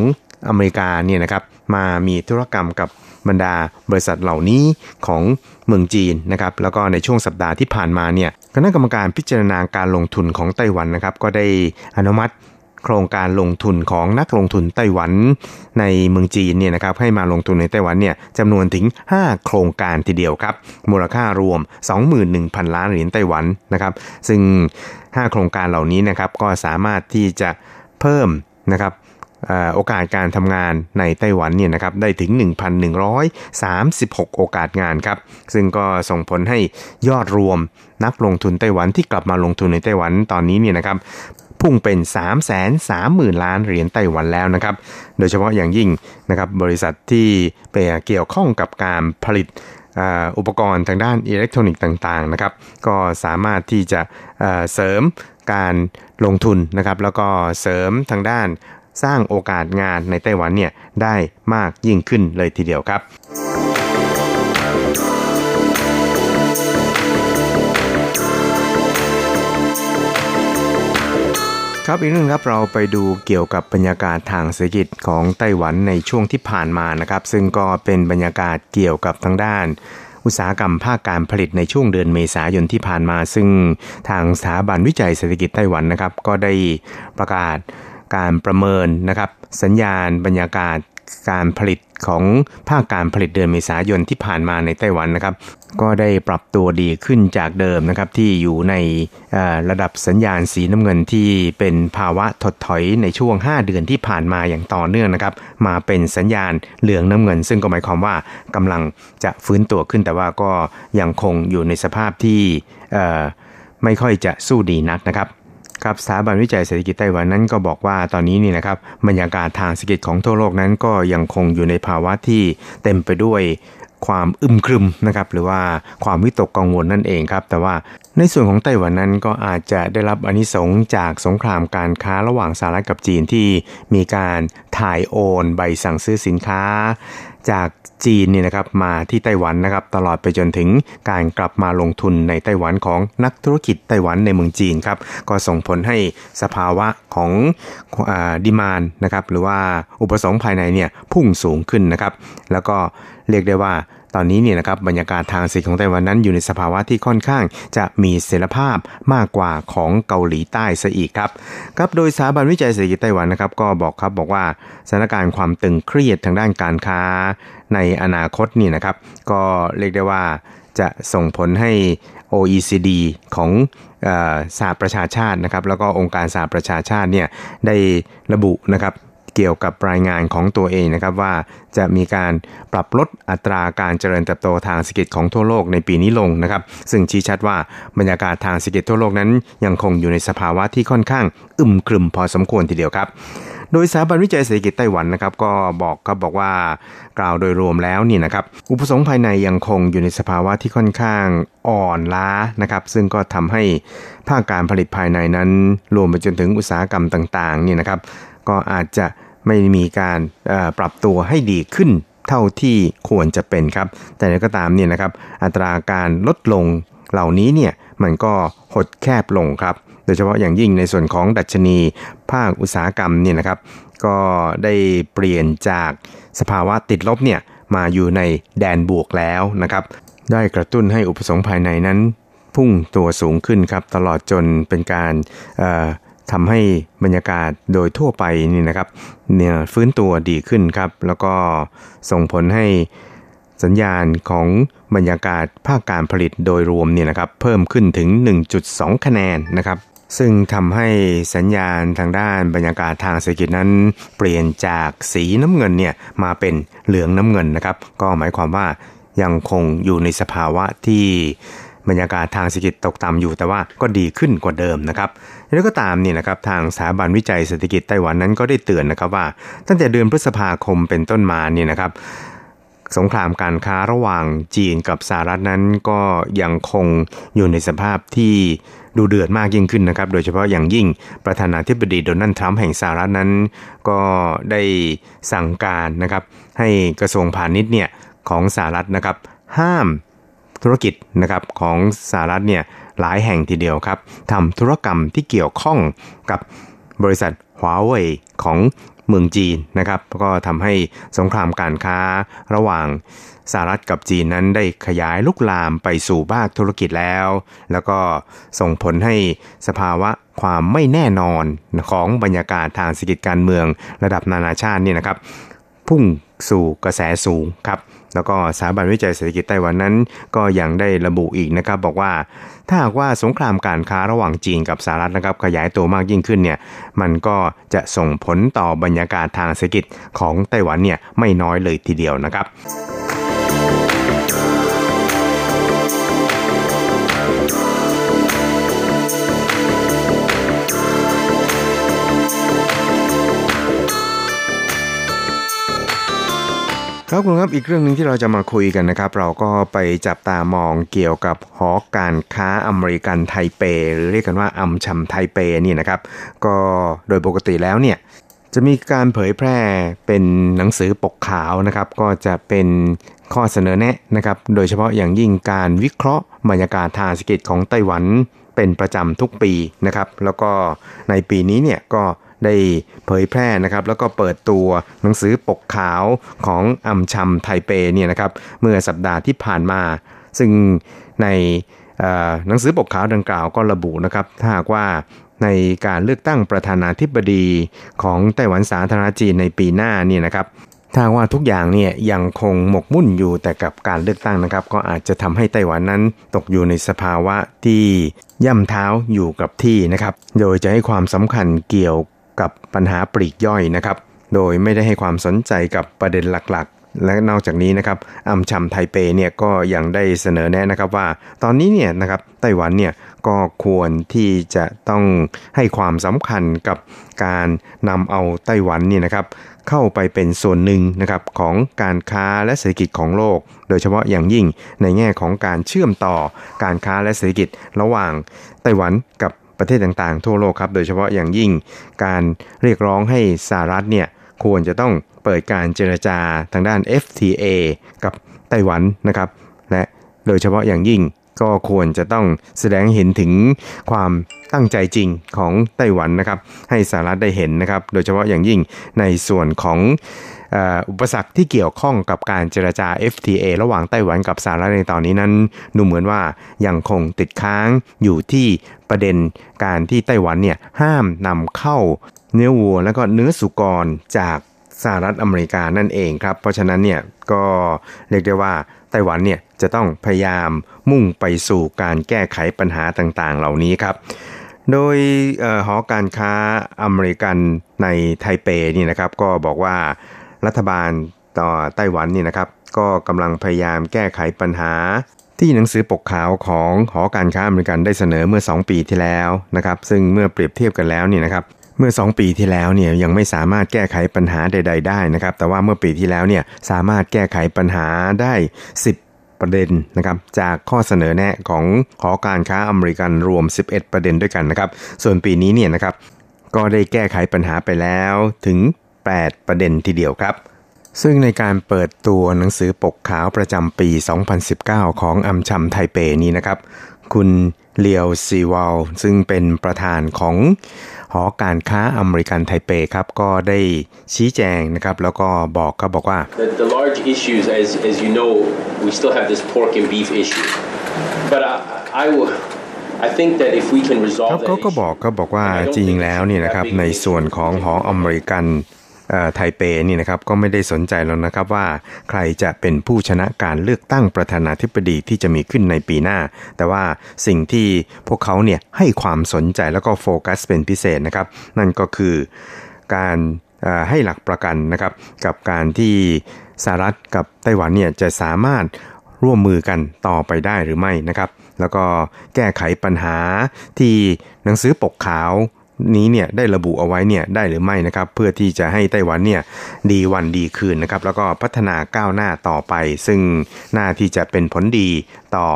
อเมริกาเนี่ยนะครับมามีธุรกรรมกับบรรดาบริษัทเหล่านี้ของเมืองจีนนะครับแล้วก็ในช่วงสัปดาห์ที่ผ่านมาเนี่ยคณะกรรมการพิจารณาการลงทุนของไต้หวันนะครับ ก็ได้อนุมัติโครงการลงทุนของนักลงทุนไต้หวันในเมืองจีนเนี่ยนะครับให้มาลงทุนในไต้หวันเนี่ยจำนวนถึง 5 โครงการทีเดียวครับ มูลค่ารวม 21,000 ล้านเหรียญไต้หวันนะครับ ซึ่ง 5 โครงการเหล่านี้นะครับก็สามารถที่จะเพิ่มนะครับ โอกาสการทำงานในไต้หวันเนี่ยนะครับได้ถึง 1,136 โอกาสงานครับ ซึ่งก็ส่งผลให้ยอดรวมนักลงทุนไต้หวันที่กลับมาลงทุนในไต้หวันตอนนี้เนี่ยนะครับพุ่งเป็น 3 3 0 0 0 0 ล้านเหรียญไต้หวันแล้วนะครับ โดยเฉพาะอย่างยิ่งนะครับบริษัทที่ไปเกี่ยวข้องกับการผลิตอุปกรณ์ทางด้านอิเล็กทรอนิกส์ต่างๆนะครับ ก็สามารถที่จะเสริมการลงทุนนะครับ แล้วก็เสริมทางด้าน สร้างโอกาสงานในไต้หวันเนี่ยได้มากยิ่งขึ้นเลยทีเดียวครับครับอีกหนึ่งครับเราไปดูเกี่ยวกับบรรยากาศทางเศรษฐกิจของไต้หวันในช่วงที่ผ่านมานะครับ ซึ่งก็เป็นบรรยากาศเกี่ยวกับทางด้าน อุตสาหกรรมภาคการผลิตในช่วงเดือนเมษายนที่ผ่านมา ซึ่งทางสถาบันวิจัยเศรษฐกิจไต้หวันนะครับ ก็ได้ประกาศ การประเมินนะครับสัญญาณบรรยากาศการผลิตของภาคการผลิตเดือนเมษายนที่ผ่านมาในไต้หวันนะครับ ก็ได้ปรับตัวดีขึ้นจากเดิมนะครับที่อยู่ในระดับสัญญาณสีน้ำเงินที่เป็นภาวะถดถอยในช่วง 5 เดือนที่ผ่านมาอย่างต่อเนื่องนะครับ มาเป็นสัญญาณเหลืองน้ำเงิน ซึ่งก็หมายความว่ากำลังจะฟื้นตัวขึ้น แต่ว่าก็ยังคงอยู่ในสภาพที่ไม่ค่อยจะสู้ดีนักนะครับ ครับสถาบันวิจัยเศรษฐกิจไต้หวันนั้นก็บอกว่าตอนนี้นี่นะครับบรรยากาศทางเศรษฐกิจของทั่วโลกนั้นก็ยังคงอยู่ในภาวะที่เต็มไปด้วยความอึมครึมนะครับหรือว่าความวิตกกังวลนั่นเองครับ แต่ว่าในส่วนของไต้หวันนั้นก็อาจจะได้รับอนิสงจากสงครามการค้าระหว่างสหรัฐกับจีนที่มีการถ่ายโอน ใบสั่งซื้อสินค้า จาก จีนนี่นะครับมาที่ไต้หวันนะครับตลอดไปจนถึงการกลับมาลงทุนในไต้หวันของนักธุรกิจไต้หวันในเมืองจีนครับก็ส่งผลให้สภาวะของอดีมานนะครับหรือว่าอุปสงค์ภายในเนี่ยพุ่งสูงขึ้นนะครับแล้วก็เรียกได้ว่า ตอนนี้เนี่ยนะครับบรรยากาศทางเศรษฐกิจของไต้หวันนั้นอยู่ในสภาวะที่ค่อนข้างจะมีเสถียรภาพมากกว่าของเกาหลีใต้ซะอีกครับครับโดยสถาบันวิจัยเศรษฐกิจไต้หวันนะครับก็บอกครับบอกว่าสถานการณ์ความตึงเครียดทางด้านการค้า ในอนาคตนี่นะครับก็เรียกได้ว่าจะส่งผลให้ OECD ของสหประชาชาตินะครับแล้วก็องค์การสหประชาชาติเนี่ยได้ระบุนะครับ เกี่ยวกับรายงานของตัวเองนะครับว่าจะมีการปรับลดอัตราการเจริญเติบโตทางเศรษฐกิจของทั่วโลกในปีนี้ลงนะครับ ซึ่งชี้ชัดว่าบรรยากาศทางเศรษฐกิจทั่วโลกนั้น ยังคงอยู่ในสภาวะที่ค่อนข้างอึมครึมพอสมควรทีเดียวครับโดยสถาบันวิจัยเศรษฐกิจไต้หวันนะครับก็บอกครับบอกว่ากล่าวโดยรวมแล้วนี่นะครับอุปสงค์ภายในยังคงอยู่ในสภาวะที่ค่อนข้างอ่อนล้านะครับ ซึ่งก็ทำให้ภาคการผลิตภายในนั้น รวมไปจนถึงอุตสาหกรรมต่างๆนี่นะครับ ก็อาจจะ ไม่มีการปรับตัวให้ดีขึ้นเท่าที่ควรจะเป็นครับ แต่ก็ตามเนี่ยนะครับ อัตราการลดลงเหล่านี้เนี่ยมันก็หดแคบลงครับ โดยเฉพาะอย่างยิ่งในส่วนของดัชนีภาคอุตสาหกรรมเนี่ยนะครับ ก็ได้เปลี่ยนจากสภาวะติดลบเนี่ยมาอยู่ในแดนบวกแล้วนะครับ ได้กระตุ้นให้อุปสงค์ภายในนั้นพุ่งตัวสูงขึ้นครับตลอดจนเป็นการ ทำให้บรรยากาศโดยทั่วไปนี่นะครับเนี่ยฟื้นตัวดีขึ้นครับ แล้วก็ส่งผลให้สัญญาณของบรรยากาศภาคการผลิตโดยรวมเนี่ยนะครับ เพิ่มขึ้นถึง 1.2 คะแนนนะครับ ซึ่งทำให้สัญญาณทางด้านบรรยากาศทางเศรษฐกิจนั้น เปลี่ยนจากสีน้ำเงินเนี่ยมาเป็นเหลืองน้ำเงินนะครับ ก็หมายความว่ายังคงอยู่ในสภาวะที่ บรรยากาศทางเศรษฐกิจตกต่ำอยู่แต่ว่าก็ดีขึ้นกว่าเดิมนะครับแล้วก็ตามนี่นะครับทางสถาบันวิจัยเศรษฐกิจไต้หวันนั้นก็ได้เตือนนะครับว่า ตั้งแต่เดือนพฤษภาคมเป็นต้นมาเนี่ยนะครับสงครามการค้าระหว่างจีนกับสหรัฐนั้นก็ยังคงอยู่ในสภาพที่ดูเดือดมากยิ่งขึ้นนะครับ โดยเฉพาะอย่างยิ่งประธานาธิบดีโดนัลด์ทรัมป์แห่งสหรัฐนั้น ก็ได้สั่งการนะครับให้กระทรวงพาณิชย์เนี่ยของสหรัฐนะครับห้าม ธุรกิจนะครับของสหรัฐเนี่ยหลายแห่งทีเดียวครับทำธุรกรรมที่เกี่ยวข้องกับบริษัทหัวเว่ยของเมืองจีนนะครับก็ทำให้สงครามการค้าระหว่างสหรัฐกับจีนนั้นได้ขยายลุกลามไปสู่ภาคธุรกิจแล้ว แล้วก็ส่งผลให้สภาวะความไม่แน่นอนของบรรยากาศทางเศรษฐกิจการเมืองระดับนานาชาตินี่นะครับ พุ่งสู่กระแสสูงครับ แล้วก็สถาบันวิจัยเศรษฐกิจไต้หวันนั้น ก็ยังได้ระบุอีกนะครับบอกว่า ถ้าหากว่าสงครามการค้าระหว่างจีนกับสหรัฐนะครับขยายตัวมากยิ่งขึ้นเนี่ยมันก็จะส่งผลต่อบรรยากาศทางเศรษฐกิจของไต้หวันเนี่ยไม่น้อยเลยทีเดียวนะครับ ครับคุณครับอีกเรื่องหนึ่งที่เราจะมาคุยกันนะครับ เราก็ไปจับตามองเกี่ยวกับหอการค้าอเมริกันไทเป หรือเรียกกันว่าอัมชัมไทเปนี่นะครับ ก็โดยปกติแล้วเนี่ยจะมีการเผยแพร่เป็นหนังสือปกขาวนะครับ ก็จะเป็นข้อเสนอแนะนะครับ โดยเฉพาะอย่างยิ่งการวิเคราะห์บรรยากาศทางเศรษฐกิจของไต้หวันเป็นประจำทุกปีนะครับ แล้วก็ในปีนี้เนี่ยก็ ได้เผยแพร่นะครับแล้วก็เปิดตัวหนังสือปกขาวของอัมชัมไทเปเนี่ยนะครับเมื่อสัปดาห์ที่ผ่านมา ซึ่งในหนังสือปกขาวดังกล่าวก็ระบุนะครับถ้าหากว่าในการเลือกตั้งประธานาธิบดีของไต้หวันสาธารณจีนในปีหน้านี่นะครับถ้าว่าทุกอย่างเนี่ยยังคงหมกมุ่นอยู่แต่กับการเลือกตั้งนะครับ ก็อาจจะทำให้ไต้หวันนั้นตกอยู่ในสภาวะที่ย่ำเท้าอยู่กับที่นะครับ โดยจะให้ความสำคัญเกี่ยว กับปัญหาปลีกย่อยนะครับ โดยไม่ได้ให้ความสนใจกับประเด็นหลักๆและนอกจากนี้นะครับอัมชัมไทเปเนี่ยก็ยังได้เสนอแนะนะครับว่า ตอนนี้เนี่ยนะครับไต้หวันเนี่ยก็ควรที่จะต้องให้ความสำคัญกับการนำเอาไต้หวันเนี่ยนะครับ เข้าไปเป็นส่วนหนึ่งนะครับของการค้าและเศรษฐกิจของโลก โดยเฉพาะอย่างยิ่งในแง่ของการเชื่อมต่อการค้าและเศรษฐกิจระหว่างไต้หวันกับ ประเทศต่างๆ ทั่วโลกครับ โดยเฉพาะอย่างยิ่งการเรียกร้องให้สหรัฐเนี่ยควรจะต้องเปิดการเจรจาทางด้าน FTA กับไต้หวันนะครับ และโดยเฉพาะอย่างยิ่งก็ควรจะต้องแสดงเห็นถึงความตั้งใจจริงของไต้หวันนะครับ ให้สหรัฐได้เห็นนะครับ โดยเฉพาะอย่างยิ่งในส่วนของ อุปสรรคที่เกี่ยวข้องกับการเจรจา FTA ระหว่างไต้หวันกับสหรัฐในตอนนี้นั้น ดูเหมือนว่ายังคงติดค้างอยู่ที่ประเด็นการที่ไต้หวันเนี่ยห้ามนำเข้าเนื้อวัวแล้วก็เนื้อสุกรจากสหรัฐอเมริกานั่นเองครับ เพราะฉะนั้นเนี่ยก็เรียกได้ว่าไต้หวันเนี่ยจะต้องพยายามมุ่งไปสู่การแก้ไขปัญหาต่างๆ เหล่านี้ครับ โดยหอการค้าอเมริกันในไทเปนี่นะครับ ก็บอกว่า รัฐบาลต่อไต้หวันนี่นะครับ ก็กำลังพยายามแก้ไขปัญหา ที่หนังสือปกขาวของหอการค้าอเมริกันได้เสนอเมื่อ 2 ปีที่แล้วนะครับ ซึ่งเมื่อเปรียบเทียบกันแล้วนี่นะครับเมื่อ 2 ปีที่แล้วเนี่ยยังไม่สามารถแก้ไขปัญหาใด ๆ ได้นะครับ แต่ว่าเมื่อปีที่แล้วเนี่ยสามารถแก้ไขปัญหาได้ 10 ประเด็นนะครับจากข้อเสนอแนะของหอการค้าอเมริกันรวม 11 ประเด็นด้วยกันนะครับ ส่วนปีนี้เนี่ยนะครับก็ได้แก้ไขปัญหาไปแล้วถึง 8 ประเด็นทีเดียวครับ ซึ่งในการเปิดตัวหนังสือปกขาวประจำปี 2019 ของ AmCham ไทเปนี้นะครับ คุณ Leo Seewald ซึ่งเป็นประธานของหอการค้าอเมริกันไทเปครับก็ได้ชี้แจงนะครับแล้วก็บอกก็บอกว่า the, the large issues as as you know we still have this pork and beef issue but I, I will I think that if we can resolve ครับเขาก็บอกก็บอกว่าจริงๆแล้วนี่นะครับในส่วนของหออเมริกัน ไทเปนี่นะครับก็ไม่ได้สนใจแล้วนะครับว่าใครจะเป็นผู้ชนะการเลือกตั้งประธานาธิบดีที่จะมีขึ้นในปีหน้า แต่ว่าสิ่งที่พวกเขาเนี่ยให้ความสนใจแล้วก็โฟกัสเป็นพิเศษนะครับนั่นก็คือการให้หลักประกันนะครับกับการที่สหรัฐกับไต้หวันเนี่ยจะสามารถร่วมมือกันต่อไปได้หรือไม่นะครับ แล้วก็แก้ไขปัญหาที่หนังสือปกขาว นี้เนี่ยได้ระบุเอาไว้เนี่ยได้หรือไม่นะครับเพื่อที่จะให้ไต้หวันเนี่ยดีวันดีคืนนะครับแล้วก็พัฒนาก้าวหน้าต่อไป ซึ่งน่าที่จะเป็นผลดีต่อ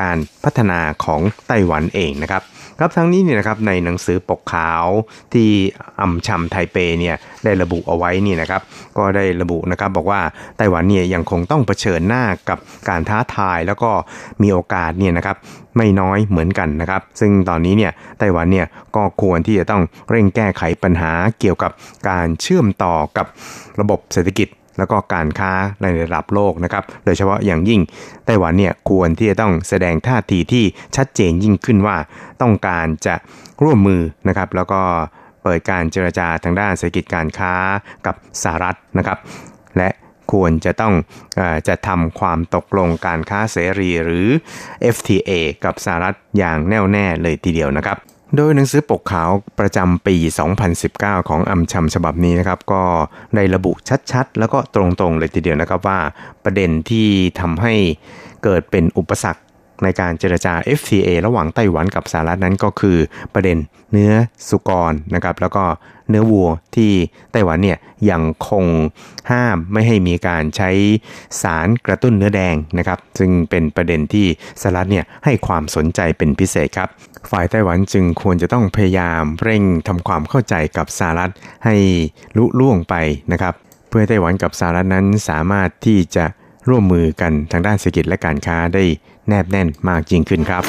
การพัฒนาของไต้หวันเองนะครับ ครับทั้งนี้เนี่ยนะครับในหนังสือปกขาวที่อัมชัมไทเปเนี่ยได้ระบุเอาไว้นี่นะครับ ก็ได้ระบุนะครับบอกว่าไต้หวันเนี่ยยังคงต้องเผชิญหน้ากับการท้าทายแล้วก็มีโอกาสเนี่ยนะครับไม่น้อยเหมือนกันนะครับ ซึ่งตอนนี้เนี่ยไต้หวันเนี่ยก็ควรที่จะต้องเร่งแก้ไขปัญหาเกี่ยวกับการเชื่อมต่อกับระบบเศรษฐกิจ แล้วก็การค้าในระดับโลกนะครับ โดยเฉพาะอย่างยิ่งไต้หวันเนี่ยควรที่จะต้องแสดงท่าทีที่ชัดเจนยิ่งขึ้นว่าต้องการจะร่วมมือนะครับ แล้วก็เปิดการเจรจาทางด้านเศรษฐกิจการค้ากับสหรัฐนะครับ และควรจะต้องอจะทำความตกลงการค้าเสรีหรือ FTA กับสหรัฐอย่างแน่วแน่เลยทีเดียวนะครับ โดยหนังสือปกขาวประจำปี 2019 ของอัมชัมฉบับนี้นะครับ ก็ได้ระบุชัดๆ แล้วก็ตรงๆเลยทีเดียวนะครับว่าประเด็นที่ทำให้เกิดเป็นอุปสรรคในการเจรจา FTA ระหว่างไต้หวันกับสหรัฐนั้นก็คือประเด็นเนื้อสุกรนะครับ แล้วก็เนื้อวัวที่ไต้หวันเนี่ยยังคงห้ามไม่ให้มีการใช้สารกระตุ้นเนื้อแดงนะครับ ซึ่งเป็นประเด็นที่สหรัฐเนี่ยให้ความสนใจเป็นพิเศษครับ ฝ่ายไต้หวันจึงควรจะต้องพยายามเร่งทำความเข้าใจกับสหรัฐให้ลุล่วงไปนะครับ เพื่อไต้หวันกับสหรัฐนั้นสามารถที่จะร่วมมือกันทางด้านเศรษฐกิจและการค้าได้แนบแน่นมากยิ่งขึ้นครับ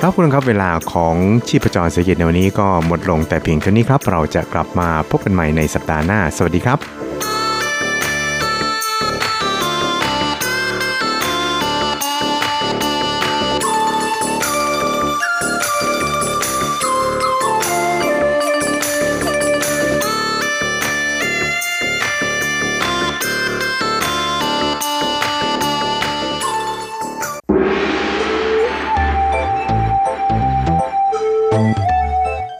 ครับคุณครับเวลาของชีพจรเศรษฐกิจในวันนี้ก็หมดลงแต่เพียงเท่านี้ครับ เราจะกลับมาพบกันใหม่ในสัปดาห์หน้า สวัสดีครับ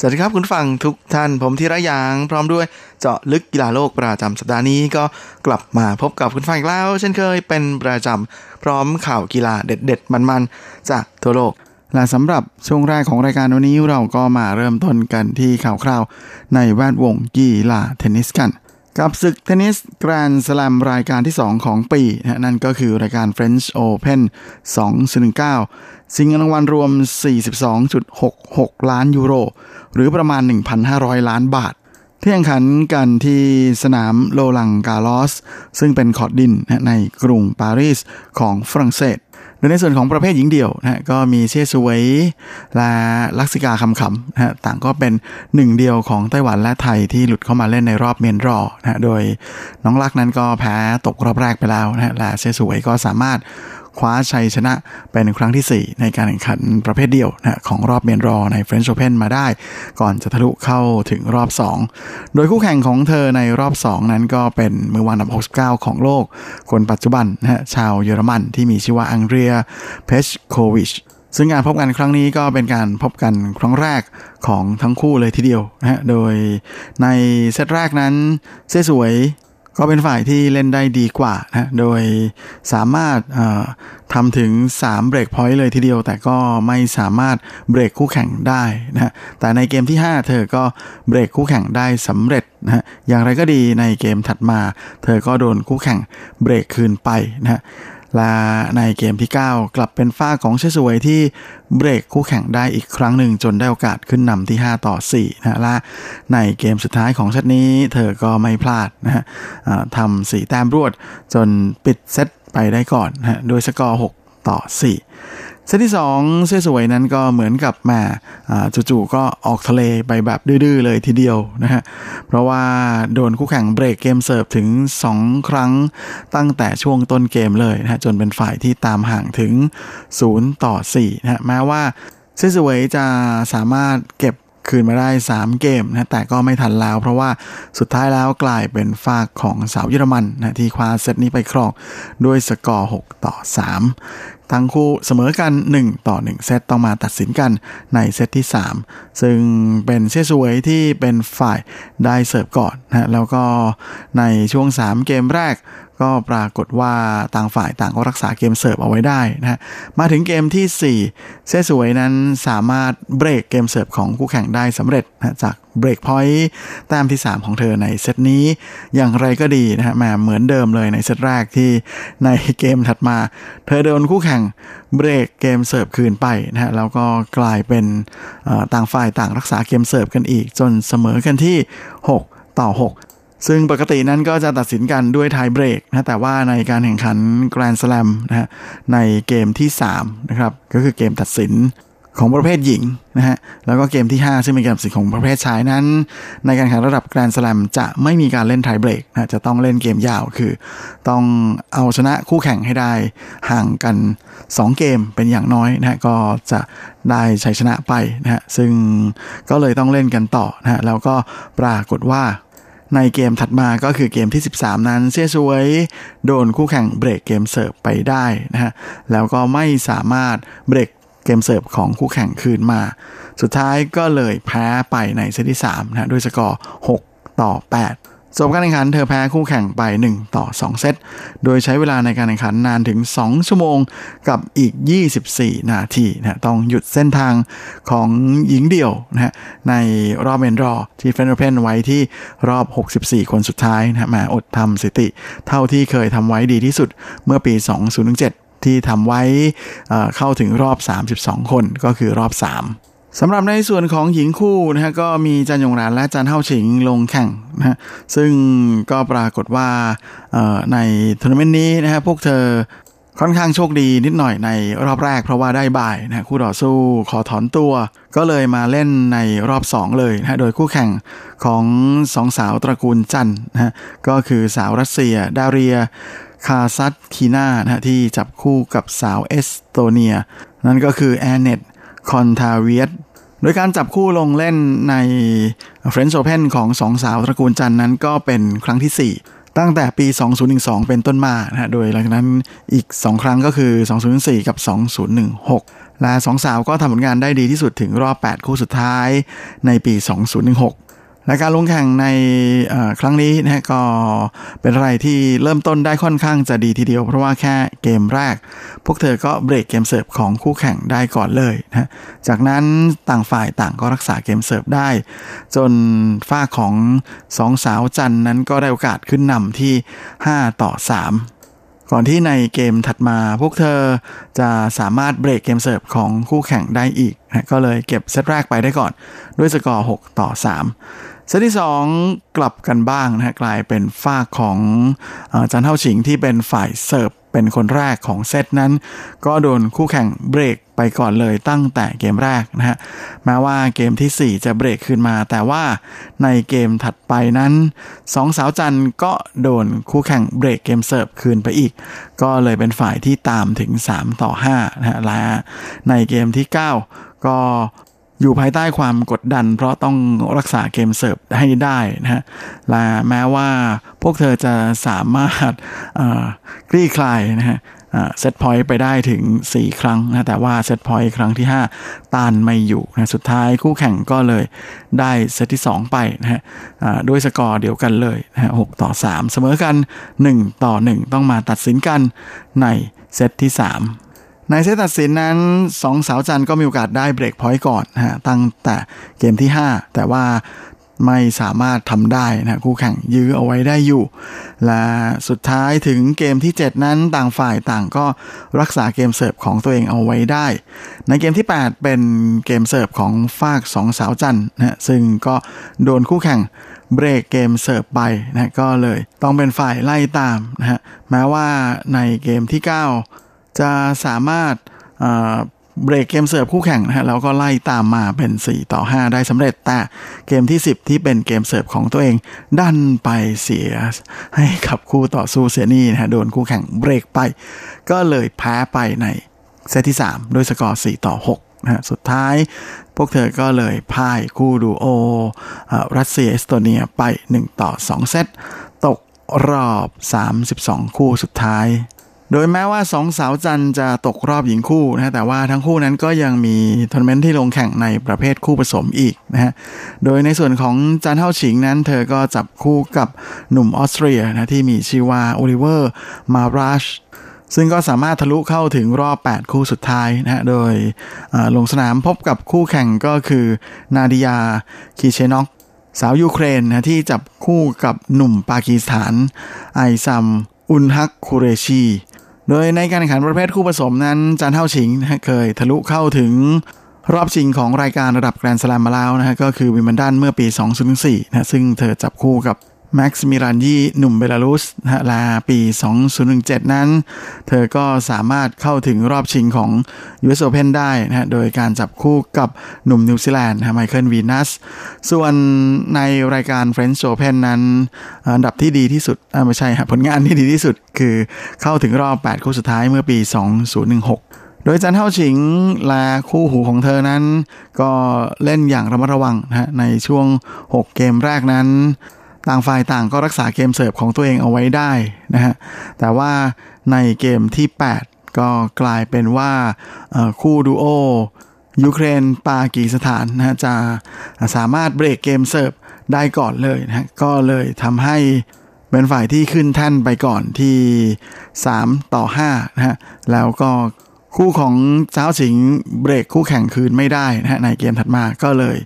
สวัสดีครับคุณฟังทุกท่านผมธีระยาง พร้อมด้วยเจาะลึกกีฬาโลกประจำสัปดาห์นี้ก็กลับมาพบกับคุณฟังอีกแล้ว เช่นเคยเป็นประจำพร้อมข่าวกีฬาเด็ด ๆ มันๆ จากทั่วโลกและสำหรับช่วงแรกของรายการวันนี้เราก็มาเริ่มต้นกันที่ข่าวคราวในแวดวงกีฬาเทนนิสกัน กับศึกเทนนิสแกรนด์สลมรายการที่ 2 ของปีนะนั่นก็คือรายการ French Open 2019 สิงรางวัลรวม 42.66 ล้านยูโร หรือประมาณ 1,500 ล้านบาท ที่แข่งขันกันที่สนามโลลังกาลอส ซึ่งเป็นขอดดินในกรุงปารีสของฝรั่งเศส โดยในส่วนของประเภทหญิงเดี่ยวนะก็มีเชสวยและลักษิกาคำขำนะต่างก็เป็นหนึ่งเดียวของไต้หวันและไทยที่หลุดเข้ามาเล่นในรอบเมนรอนะโดยน้องลักนั้นก็แพ้ตกรอบแรกไปแล้วนะและเชสวยก็สามารถ คว้าชัยชนะเป็นครั้งที่ 4 ในการแข่งขันประเภทเดี่ยวนะของรอบเมนรอใน French Open มาได้ ก่อนจะทะลุเข้าถึงรอบ 2 โดยคู่แข่งของเธอในรอบ 2 นั้นก็เป็นมือวางอันดับ 69 ของโลก คนปัจจุบันนะชาวเยอรมันที่มีชื่อว่าอังเดรีย เพชโควิชซึ่งการพบกันครั้งนี้ก็เป็นการพบกันครั้งแรกของทั้งคู่เลยทีเดียวนะฮะ โดยในเซตแรกนั้นเส้สวย ก็เป็นฝ่ายที่เล่นได้ดีกว่านะโดยสามารถทำถึง 3 เบรกพอยต์เลยทีเดียว แต่ก็ไม่สามารถเบรกคู่แข่งได้นะแต่ในเกมที่ 5 เธอก็เบรกคู่แข่งได้สำเร็จนะอย่างไรก็ดีในเกมถัดมา เธอก็โดนคู่แข่งเบรกคืนไปนะ ลาในเกมที่ 9 กลับเป็นฝ้าของเชสวยที่เบรกคู่แข่งได้อีกครั้งหนึ่ง จนได้โอกาสขึ้นนำที่ 5 ต่อ4นะและในเกมสุดท้ายของเซตนี้เธอก็ไม่พลาดนะฮะทำสี่แต้มรวดจนปิดเซตไปได้ก่อนนะโดยสกอร์ 6 ต่อ 4 เซตที่ 2 เสื้อสวยนั้นก็เหมือนกับแม่จู่ๆก็ออกทะเลไปแบบดื้อๆเลยทีเดียวนะฮะเพราะว่าโดนคู่แข่งเบรกเกมเสิร์ฟถึง 2 ครั้งตั้งแต่ช่วงต้นเกมเลยนะฮะจนเป็นฝ่ายที่ตามห่างถึง 0 ต่อ4นะฮะแม้ว่าเซียสวยจะสามารถเก็บคืนมาได้ 3 เกมนะแต่ก็ไม่ทันแล้ว เพราะว่าสุดท้ายแล้วกลายเป็นฟากของสาวเยอรมันนะที่คว้าเซตนี้ไปครองด้วยสกอร์ 6 ต่อ 3 ทั้งคู่เสมอกัน 1 ต่อ 1 เซตต้องมาตัดสินกันในเซตที่ 3 ซึ่งเป็นเซียสวยที่เป็นฝ่ายได้เสิร์ฟก่อนนะแล้วก็ในช่วง 3 เกมแรก ก็ปรากฏว่าต่างฝ่ายต่างก็รักษาเกมเสิร์ฟเอาไว้ได้นะฮะมาถึงเกมที่ 4 เซสวยนั้นสามารถเบรกเกมเสิร์ฟของคู่แข่งได้สำเร็จนะจากเบรกพอยต์แต้มที่ 3 ของเธอในเซตนี้ อย่างไรก็ดีนะฮะแหมเหมือนเดิมเลยในเซตแรกที่ในเกมถัดมา เธอโดนคู่แข่งเบรกเกมเสิร์ฟคืนไปนะฮะแล้วก็กลายเป็นต่างฝ่ายต่างรักษาเกมเสิร์ฟกันอีก จนเสมอกันที่ 6 ต่อ 6 ซึ่งปกตินั้นก็จะตัดสินกันด้วยไทเบรกนะแต่ว่าในการแข่งขันแกรนด์สแลมนะฮะในเกมที่3นะครับก็คือเกมตัดสินของประเภทหญิงนะฮะแล้วก็เกมที่ 5 ซึ่งเป็นเกมตัดสินของประเภทชายนั้น ในการแข่งระดับแกรนด์สแลมจะไม่มีการเล่นไทเบรกนะจะต้องเล่นเกมยาวคือ ต้องเอาชนะคู่แข่งให้ได้ห่างกัน 2 เกมเป็นอย่างน้อยนะฮะก็จะได้ชัยชนะไปนะฮะซึ่งก็เลยต้องเล่นกันต่อนะฮะแล้วก็ปรากฏว่า ในเกมถัดมาก็คือเกมที่ 13 นั้นเซียสวย โดนคู่แข่งเบรกเกมเสิร์ฟไปได้นะฮะแล้วก็ไม่สามารถเบรกเกมเสิร์ฟของคู่แข่งคืนมา สุดท้ายก็เลยแพ้ไปในเซตที่3นะด้วยสกอร์ 6 ต่อ 8 จบการแข่งขันเธอแพ้คู่แข่งไป 1 ต่อ 2 เซต โดยใช้เวลาในการแข่งขันนานถึง 2 ชั่วโมงกับอีก 24 นาทีนะต้องหยุดเส้นทางของหญิงเดี่ยวนะฮะในรอบ main draw ที่ French Open ไว้ที่รอบ 64 คนสุดท้ายนะมาอดทำสถิติ เท่าที่เคยทำไว้ดีที่สุดเมื่อปี 2007 ที่ทำไว้เข้าถึงรอบ 32 คนก็คือรอบ 3 สำหรับในส่วนของหญิงคู่นะฮะก็มีจันยงรานและจันเท่าฉิงลงแข่งนะฮะซึ่งก็ปรากฏว่าในทัวร์นาเมนต์นี้นะฮะพวกเธอค่อนข้างโชคดีนิดหน่อยในรอบแรกเพราะว่าได้บ่ายนะคู่ต่อสู้ขอถอนตัว ก็เลยมาเล่นในรอบ 2 เลยนะโดยคู่แข่งของสองสาวตระกูลจันนะก็คือสาวรัสเซีย ดาเรีย คาซัตคีนานะที่จับคู่กับสาวเอสโตเนีย นั่นก็คือแอนเนตคอนทาเวียต โดยการจับคู่ลงเล่นใน French Open ของสองสาวตระกูลจันนั้นก็เป็นครั้งที่ 4 ตั้งแต่ปี 2012 เป็นต้นมานะฮะ โดยหลังจากนั้นอีก 2 ครั้งก็คือ 2004 กับ 2016 และสองสาวก็ทำผลงานได้ดีที่สุดถึงรอบ 8 คู่สุดท้ายในปี 2016 และการลงแข่งในครั้งนี้นะก็เป็นอะไรที่เริ่มต้นได้ค่อนข้างจะดีทีเดียว เพราะว่าแค่เกมแรก พวกเธอก็เบรกเกมเสิร์ฟของคู่แข่งได้ก่อนเลยนะจากนั้นต่างฝ่ายต่างก็รักษาเกมเสิร์ฟได้ จนฝ้าของสองสาวจันนั้นก็ได้โอกาสขึ้นนำที่ 5 ต่อ 3ก่อนที่ในเกมถัดมาพวกเธอจะสามารถเบรกเกมเสิร์ฟของคู่แข่งได้อีกนะก็เลยเก็บเซตแรกไปได้ก่อนด้วยสกอร์ 6 ต่อ 3 เซตที่ 2 กลับกันบ้างนะกลายเป็นฝ้าของจันเท่าฉิงที่เป็นฝ่ายเสิร์ฟเป็นคนแรกของเซตนั้น ก็โดนคู่แข่งเบรกไปก่อนเลยตั้งแต่เกมแรกนะฮะแม้ว่าเกมที่ 4 จะเบรกขึ้นมา แต่ว่าในเกมถัดไปนั้นสองสาวจันก็โดนคู่แข่งเบรกเกมเสิร์ฟคืนไปอีก ก็เลยเป็นฝ่ายที่ตามถึง 3 ต่อ5นะฮะและในเกมที่ 9 ก็ อยู่ภายใต้ความกดดัน เพราะต้องรักษาเกมเสิร์ฟให้ได้นะฮะและแม้ว่าพวกเธอจะสามารถคลี่คลายนะฮะเซตพอยต์ไปได้ถึง 4 ครั้งนะแต่ว่าเซตพอยต์ครั้งที่ 5 ต้านไม่อยู่นะสุดท้ายคู่แข่งก็เลยได้เซตที่ 2 ไปนะฮะด้วยสกอร์เดียวกันเลยนะฮะ6ต่อ 3 เสมอกัน 1 ต่อ 1 ต้องมาตัดสินกันในเซตที่ 3 ในเซตตัดสินนั้นสองสาวจันก็มีโอกาสได้เบรกพอยต์ก่อนฮะตั้งแต่เกมที่ 5 แต่ว่าไม่สามารถทำได้นะคู่แข่งยื้อเอาไว้ได้อยู่ และสุดท้ายถึงเกมที่ 7 นั้นต่างฝ่ายต่างก็รักษาเกมเสิร์ฟของตัวเองเอาไว้ได้ ในเกมที่ 8 เป็นเกมเสิร์ฟของฝากสองสาวจันนะซึ่งก็โดนคู่แข่งเบรกเกมเสิร์ฟไปนะก็เลยต้องเป็นฝ่ายไล่ตามนะฮะแม้ว่าในเกมที่ 9 จะสามารถเบรกเกมเสิร์ฟคู่แข่งนะฮะแล้วก็ไล่ตามมาเป็น 4 ต่อ 5 ได้สำเร็จ แต่เกมที่ 10 ที่เป็นเกมเสิร์ฟของตัวเอง ดันไปเสียให้กับคู่ต่อสู้เสียนี่นะฮะโดนคู่แข่งเบรกไป ก็เลยแพ้ไปในเซตที่ 3 ด้วยสกอร์ 4 ต่อ 6 นะฮะสุดท้าย พวกเธอก็เลยพ่ายคู่ดูโอรัสเซียเอสโตเนียไป 1 ต่อ 2 เซตตกรอบ 32 คู่สุดท้าย โดยแม้ว่าสองสาวจันจะตกรอบหญิงคู่นะแต่ว่าทั้งคู่นั้นก็ยังมีทัวร์นาเมนต์ที่ลงแข่งในประเภทคู่ผสมอีกนะฮะโดยในส่วนของจันเท่าฉิงนั้นเธอก็จับคู่กับหนุ่มออสเตรียนะที่มีชื่อว่าโอลิเวอร์มาราชซึ่งก็สามารถทะลุเข้าถึงรอบ 8 คู่สุดท้ายนะฮะ โดยลงสนามพบกับคู่แข่งก็คือนาดิยาคีเชนอก สาวยูเครนนะที่จับคู่กับหนุ่มปากีสถาน ไอซัม อุนฮักคูเรชี โดยในการแข่งขันประเภทคู่ผสมนั้นจันเฮ่าชิงนะเคยทะลุเข้าถึงรอบชิงของรายการระดับแกรนด์สลามมาแล้วนะฮะก็คือวิมเบิลดันเมื่อปี 2004นะซึ่งเธอจับคู่กับ แม็กซ์มิรันยีหนุ่มเบลารุสนะลาปี 2017 นั้น เธอก็สามารถเข้าถึงรอบชิงของ US Open ได้นะฮะโดยการจับคู่กับหนุ่มนิวซีแลนด์ไมเคิลวีนัส ส่วนในรายการ French Open นั้น อันดับที่ดีที่สุดไม่ใช่ผลงานที่ดีที่สุดคือเข้าถึงรอบ 8 คู่สุดท้ายเมื่อปี 2016โดยจันเท่าชิงและคู่หูของเธอนั้น ก็เล่นอย่างระมัดระวังนะฮะในช่วง 6 เกมแรกนั้น ต่างฝ่ายต่างก็รักษาเกมเสิร์ฟของตัวเองเอาไว้ได้นะฮะแต่ว่าในเกมที่ 8 ก็กลายเป็นว่าคู่ดูโอยูเครนปากีสถานนะจะสามารถเบรกเกมเสิร์ฟได้ก่อนเลยนะก็เลยทำให้เป็นฝ่ายที่ขึ้นแท่นไปก่อนที่ 3 ต่อ5นะฮะแล้วก็คู่ของเจ้าสิงเบรกคู่แข่งคืนไม่ได้นะฮะในเกมถัดมาก็เลย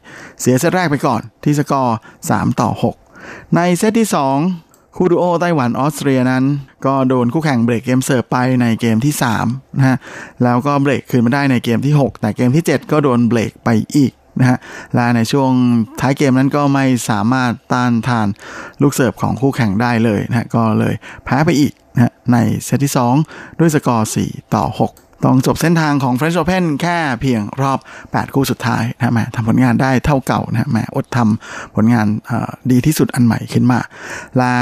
เสียเซตแรกไปก่อนที่สกอร์ 3 ต่อ 6 ในเซตที่ 2 คู่ดูโอไต้หวันออสเตรียนั้น ก็โดนคู่แข่งเบรกเกมเสิร์ฟไปในเกมที่3นะฮะแล้วก็เบรกคืนมาได้ในเกมที่ 6 แต่เกมที่ 7 ก็โดนเบรกไปอีกนะฮะและในช่วงท้ายเกมนั้นก็ไม่สามารถต้านทานลูกเสิร์ฟของคู่แข่งได้เลยนะะก็เลยแพ้ไปอีกนะในเซตที่ 2 ด้วยสกอร์ 4 ต่อ 6 ต้องจบเส้นทางของ French Open แค่เพียงรอบ 8 คู่สุดท้ายนะแหมทำผลงานได้เท่าเก่านะแหมอดทำผลงานดีที่สุดอันใหม่ขึ้นมาและ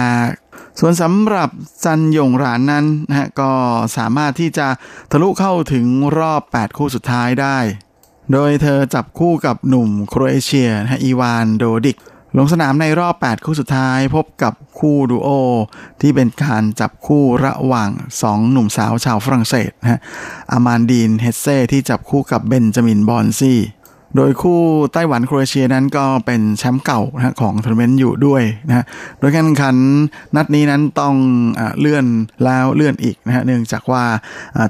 ส่วนสำหรับจันยงรานนั้นนะฮะก็สามารถที่จะทะลุเข้าถึงรอบ 8 คู่สุดท้ายได้ โดยเธอจับคู่กับหนุ่มโครเอเชียนะฮะอีวานโดดิก ลงสนามในรอบ 8 คู่สุดท้ายพบกับคู่ดูโอ ที่เป็นการจับคู่ระหว่าง 2 หนุ่มสาวชาวฝรั่งเศสนะฮะอามานดีนเฮเซ่ที่จับคู่กับเบนจามินบอนซี่โดยคู่ไต้หวันโครเอเชียนั้นก็เป็นแชมป์เก่านะของทัวร์นาเมนต์อยู่ด้วยนะฮะโดยการแข่งขันนัดนี้นั้นต้องอเลื่อนแล้วเลื่อนอีกนะฮะเนื่องจากว่า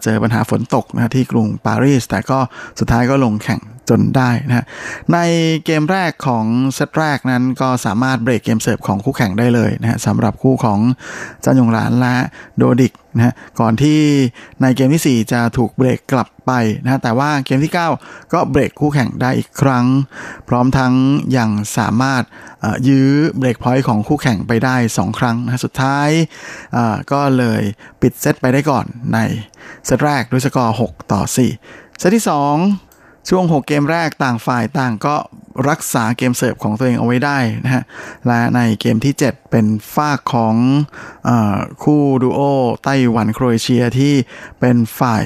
เจอปัญหาฝนตกนะที่กรุงปารีส แต่ก็สุดท้ายก็ลงแข่ง จนได้นะฮะในเกมแรกของเซตแรกนั้นก็สามารถเบรกเกมเสิร์ฟของคู่แข่งได้เลยนะฮะสำหรับคู่ของจันยงหลานและโดดิกนะฮะก่อนที่ในเกมที่ 4 จะถูกเบรกกลับไปนะฮะแต่ว่าเกมที่ 9 ก็เบรกคู่แข่งได้อีกครั้ง พร้อมทั้งยังสามารถยื้อ break point ของคู่แข่งไปได้ 2 ครั้งนะสุดท้ายก็เลยปิดเซตไปได้ก่อนในเซตแรกด้วยสกอร์ 6 ต่อ 4 เซตที่ 2 ช่วง 6 เกมแรกต่างฝ่ายต่างก็รักษาเกมเสิร์ฟของตัวเองเอาไว้ได้นะฮะ และในเกมที่ 7 เป็นฝ่ายของคู่ดูโอไต้หวันโครเอเชียที่เป็นฝ่าย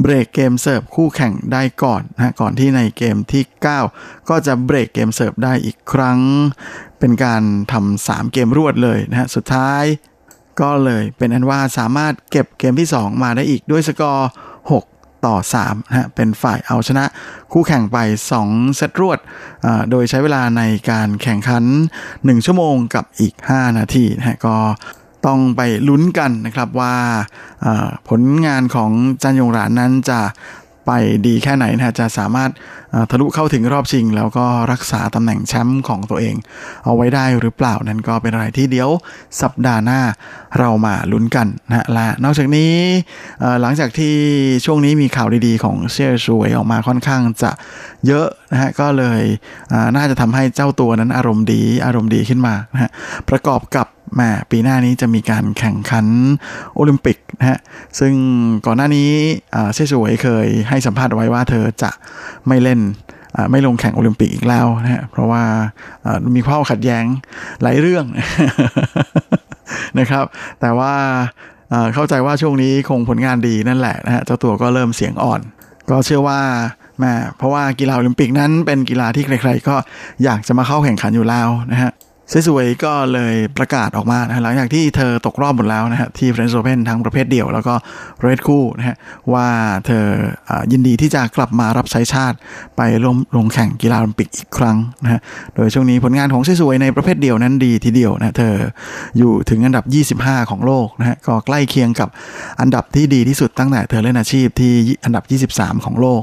เบรกเกมเสิร์ฟคู่แข่งได้ก่อนนะก่อนที่ในเกมที่ 9 ก็จะเบรกเกมเสิร์ฟได้อีกครั้ง เป็นการทำ3เกมรวดเลยนะฮะ สุดท้ายก็เลยเป็นอันว่าสามารถเก็บเกมที่ 2 มาได้อีกด้วยสกอร์ 6 ต่อ3นะฮะเป็นฝ่ายเอาชนะคู่แข่งไป 2 เซตรวด โดยใช้เวลาในการแข่งขัน 1 ชั่วโมงกับอีก 5 นาทีนะฮะก็ต้องไปลุ้นกันนะครับว่าผลงานของจันยงหลานนั้นจะ ไปดีแค่ไหนนะจะสามารถทะลุเข้าถึงรอบชิง แล้วก็รักษาตำแหน่งแชมป์ของตัวเอง เอาไว้ได้หรือเปล่านั้นก็เป็นอะไรที่เดี๋ยวสัปดาห์หน้าเรามาลุ้นกันนะละนอกจากนี้หลังจากที่ช่วงนี้มีข่าวดีๆ ของเซี่ยช่วยออกมาค่อนข้างจะเยอะนะฮะก็เลยน่าจะทำให้เจ้าตัวนั้นอารมณ์ดีอารมณ์ดีขึ้นมานะฮะประกอบกับ มาปีหน้านี้จะมีการแข่งขันโอลิมปิกนะฮะซึ่งก่อนหน้านี้เซี่ยสวยเคยให้สัมภาษณ์ไว้ว่าเธอจะไม่เล่นไม่ลงแข่งโอลิมปิกอีกแล้วนะฮะเพราะว่ามีข้อขัดแย้งหลายเรื่องนะครับ แต่ว่าเข้าใจว่าช่วงนี้คงผลงานดีนั่นแหละนะฮะเจ้าตัวก็เริ่มเสียงอ่อน ก็เชื่อว่าแม่เพราะว่ากีฬาโอลิมปิกนั้นเป็นกีฬาที่ใครๆก็อยากจะมาเข้าแข่งขันอยู่แล้วนะฮะ สวยๆก็เลยประกาศออกมานะหลังจากที่เธอตกรอบหมดแล้วนะฮะที่ French Open ทั้งประเภทเดี่ยว แล้วก็เรดคู่นะฮะว่าเธออยินดีที่จะกลับมารับใช้ชาติไปร่วมลงแข่งกีฬาโอลิมปิกอีกครั้งนะฮะโดยช่วงนี้ผลงานของสวยๆในประเภทเดี่ยวนั้นดีทีเดียวนะเธออยู่ถึงอันดับ 25 ของโลกนะฮะก็ใกล้เคียงกับอันดับที่ดีที่สุดตั้งแต่เธอเล่นอาชีพที่อันดับ 23 ของโลก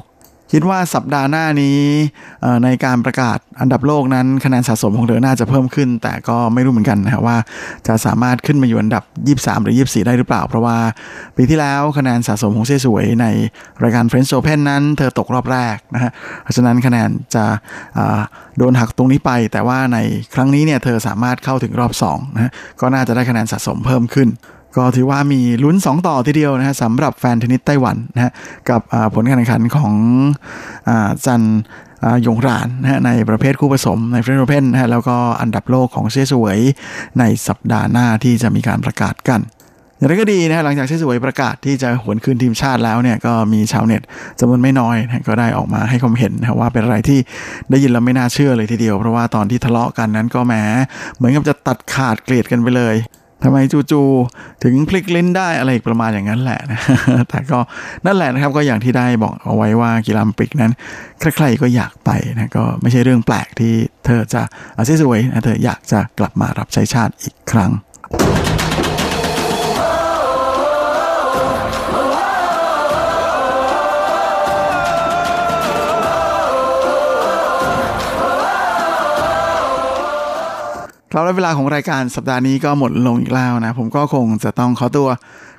คิดว่าสัปดาห์หน้านี้ในการประกาศอันดับโลกนั้นคะแนนสะสมของเธอน่าจะเพิ่มขึ้น แต่ก็ไม่รู้เหมือนกันนะว่าจะสามารถขึ้นมาอยู่อันดับ 23 หรือ 24 ได้หรือเปล่า เพราะว่าปีที่แล้วคะแนนสะสมของเซสวยในรายการ French Open นั้น เธอตกรอบแรกนะฮะเพราะฉะนั้นคะแนนจะโดนหักตรงนี้ไป แต่ว่าในครั้งนี้เนี่ยเธอสามารถเข้าถึงรอบ2นะก็น่าจะได้คะแนนสะสมเพิ่มขึ้น ก็ถือว่ามีลุ้น 2 ต่อทีเดียวนะฮะสำหรับแฟนเทนนิสไต้หวันนะฮะกับผลการแข่งขันของจันยงรานนะฮะในประเภทคู่ผสมใน French Open นะฮะแล้วก็อันดับโลกของเชสวยในสัปดาห์หน้าที่จะมีการประกาศกันอย่างไรก็ดีนะฮะหลังจากเชสวยประกาศที่จะหวนคืนทีมชาติแล้วเนี่ยก็มีชาวเน็ตจำนวนไม่น้อยนะก็ได้ออกมาให้ความเห็นนะว่าเป็นอะไรที่ได้ยินแล้วไม่น่าเชื่อเลยทีเดียว เพราะว่าตอนที่ทะเลาะกันนั้นก็แหมเหมือนกับจะตัดขาดเกลียดกันไปเลย ทำไมจู่ๆถึงพลิกลิ้นได้อะไรประมาณอย่างนั้นแหละนะแต่ก็นั่นแหละนะครับก็อย่างที่ได้บอกเอาไว้ว่ากีฬาปิกนั้น ใครๆก็อยากไปนะก็ไม่ใช่เรื่องแปลกที่เธอจะอาเซสวยนะเธออยากจะกลับมารับใช้ชาติอีกครั้ง ครับและเวลาของรายการสัปดาห์นี้ก็หมดลงอีกแล้วนะ ผมก็คงจะต้องขอตัว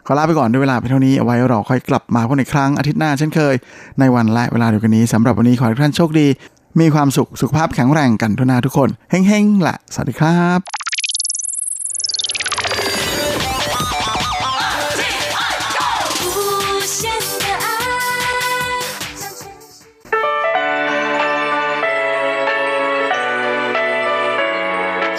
ขอลาไปก่อนด้วยเวลาไปเท่านี้เอาไว้เราค่อยกลับมาพบอีกครั้งอาทิตย์หน้าเช่นเคย ในวันและเวลาเดียวกันนี้สำหรับวันนี้ขอให้ท่านโชคดี มีความสุขสุขภาพแข็งแรงกันทุกนาทุกคนเฮ้งๆละสวัสดีครับ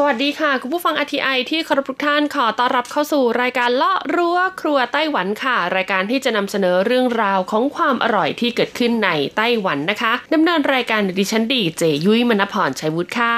สวัสดีค่ะ คุณผู้ฟัง RTI ที่คารพทุกท่านขอต้อนรับเข้าสู่รายการเลาะรั้วครัวไต้หวันค่ะ รายการที่จะนำเสนอเรื่องราวของความอร่อยที่เกิดขึ้นในไต้หวันนะคะดำเนินรายการดยดิฉันดีเจยุ้ยมณพรชัยวุฒิค่ะ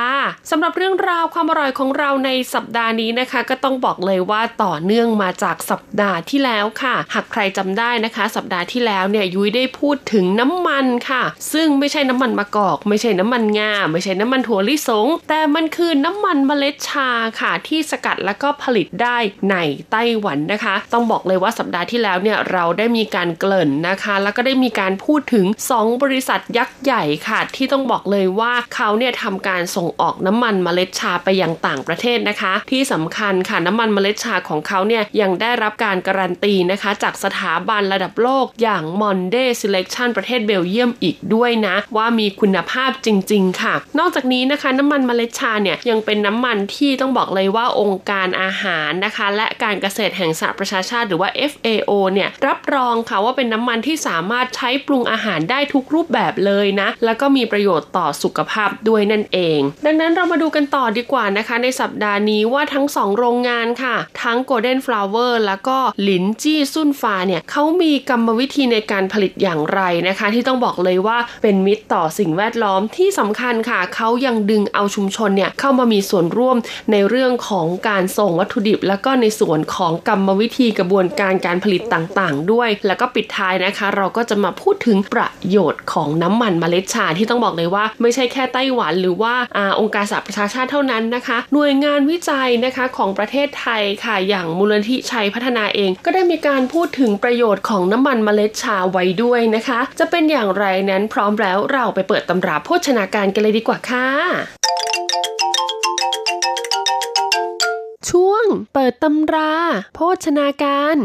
สำหรับเรื่องราวความอร่อยของเราในสัปดาห์นี้นะคะ ก็ต้องบอกเลยว่าต่อเนื่องมาจากสัปดาห์ที่แล้วค่ะ หากใครจำได้นะคะ สัปดาห์ที่แล้วเนี่ยยุ้ยได้พูดถึงน้ำมันค่ะ ซึ่งไม่ใช่น้ำมันมะกอก ไม่ใช่น้ำมันงาไม่ใช่น้ำมันถั่วลิสงแต่มันคือน้ำมันเมล็ดชาค่ะที่สกัดแล้วก็ผลิตได้ในไต้หวันนะคะ ต้องบอกเลยว่าสัปดาห์ที่แล้วเนี่ยเราได้มีการเกริ่นนะคะ แล้วก็ได้มีการพูดถึง 2 บริษัทยักษ์ใหญ่ค่ะ ที่ต้องบอกเลยว่าเขาเนี่ยทำการส่งออกน้ำมันเมล็ดชาไปยังต่างประเทศนะคะ ที่สำคัญค่ะน้ำมันเมล็ดชาของเขาเนี่ยยังได้รับการการันตีนะคะ จากสถาบันระดับโลกอย่าง Monde Selection ประเทศเบลเยียมอีกด้วยนะ ว่ามีคุณภาพจริง ๆ ค่ะ นอกจากนี้นะคะ น้ำมันเมล็ดชาเนี่ยยังเป็นน้ำมันที่ต้องบอกเลยว่าองค์การอาหารนะคะ และการเกษตรแห่งสหประชาชาติหรือว่า FAO เนี่ยรับรองค่ะว่าเป็นน้ำมันที่สามารถใช้ปรุงอาหารได้ทุกรูปแบบเลยนะ แล้วก็มีประโยชน์ต่อสุขภาพด้วยนั่นเอง ดังนั้นเรามาดูกันต่อดีกว่านะคะ ในสัปดาห์นี้ว่าทั้ง 2 โรงงานค่ะ ทั้ง Golden Flower แล้วก็หลินจี้ซุนฟาเนี่ยเขามีกรรมวิธีในการผลิตอย่างไรนะคะ ที่ต้องบอกเลยว่าเป็นมิตรต่อสิ่งแวดล้อมที่สำคัญค่ะเขายังดึงเอาชุมชนเนี่ยเข้ามามีส่วนร่วมในเรื่องของการส่งวัตถุดิบ แล้วก็ในส่วนของกรรมวิธีกระบวนการการผลิตต่างๆ ด้วย แล้วก็ปิดท้ายนะคะ เราก็จะมาพูดถึงประโยชน์ของน้ำมันเมล็ดชาที่ต้องบอกเลยว่า ไม่ใช่แค่ไต้หวันหรือว่าอาองค์การสหประชาชาติเท่านั้นนะคะ หน่วยงานวิจัยนะคะของประเทศไทยค่ะอย่างมูลนิธิชัยพัฒนาเอง ก็ได้มีการพูดถึงประโยชน์ของน้ำมันเมล็ดชาไว้ด้วยนะคะ จะเป็นอย่างไรนั้นพร้อมแล้วเราไปเปิดตำราโภชนาการกันเลยดีกว่าค่ะ ช่วงเปิดตำรา โภชนาการ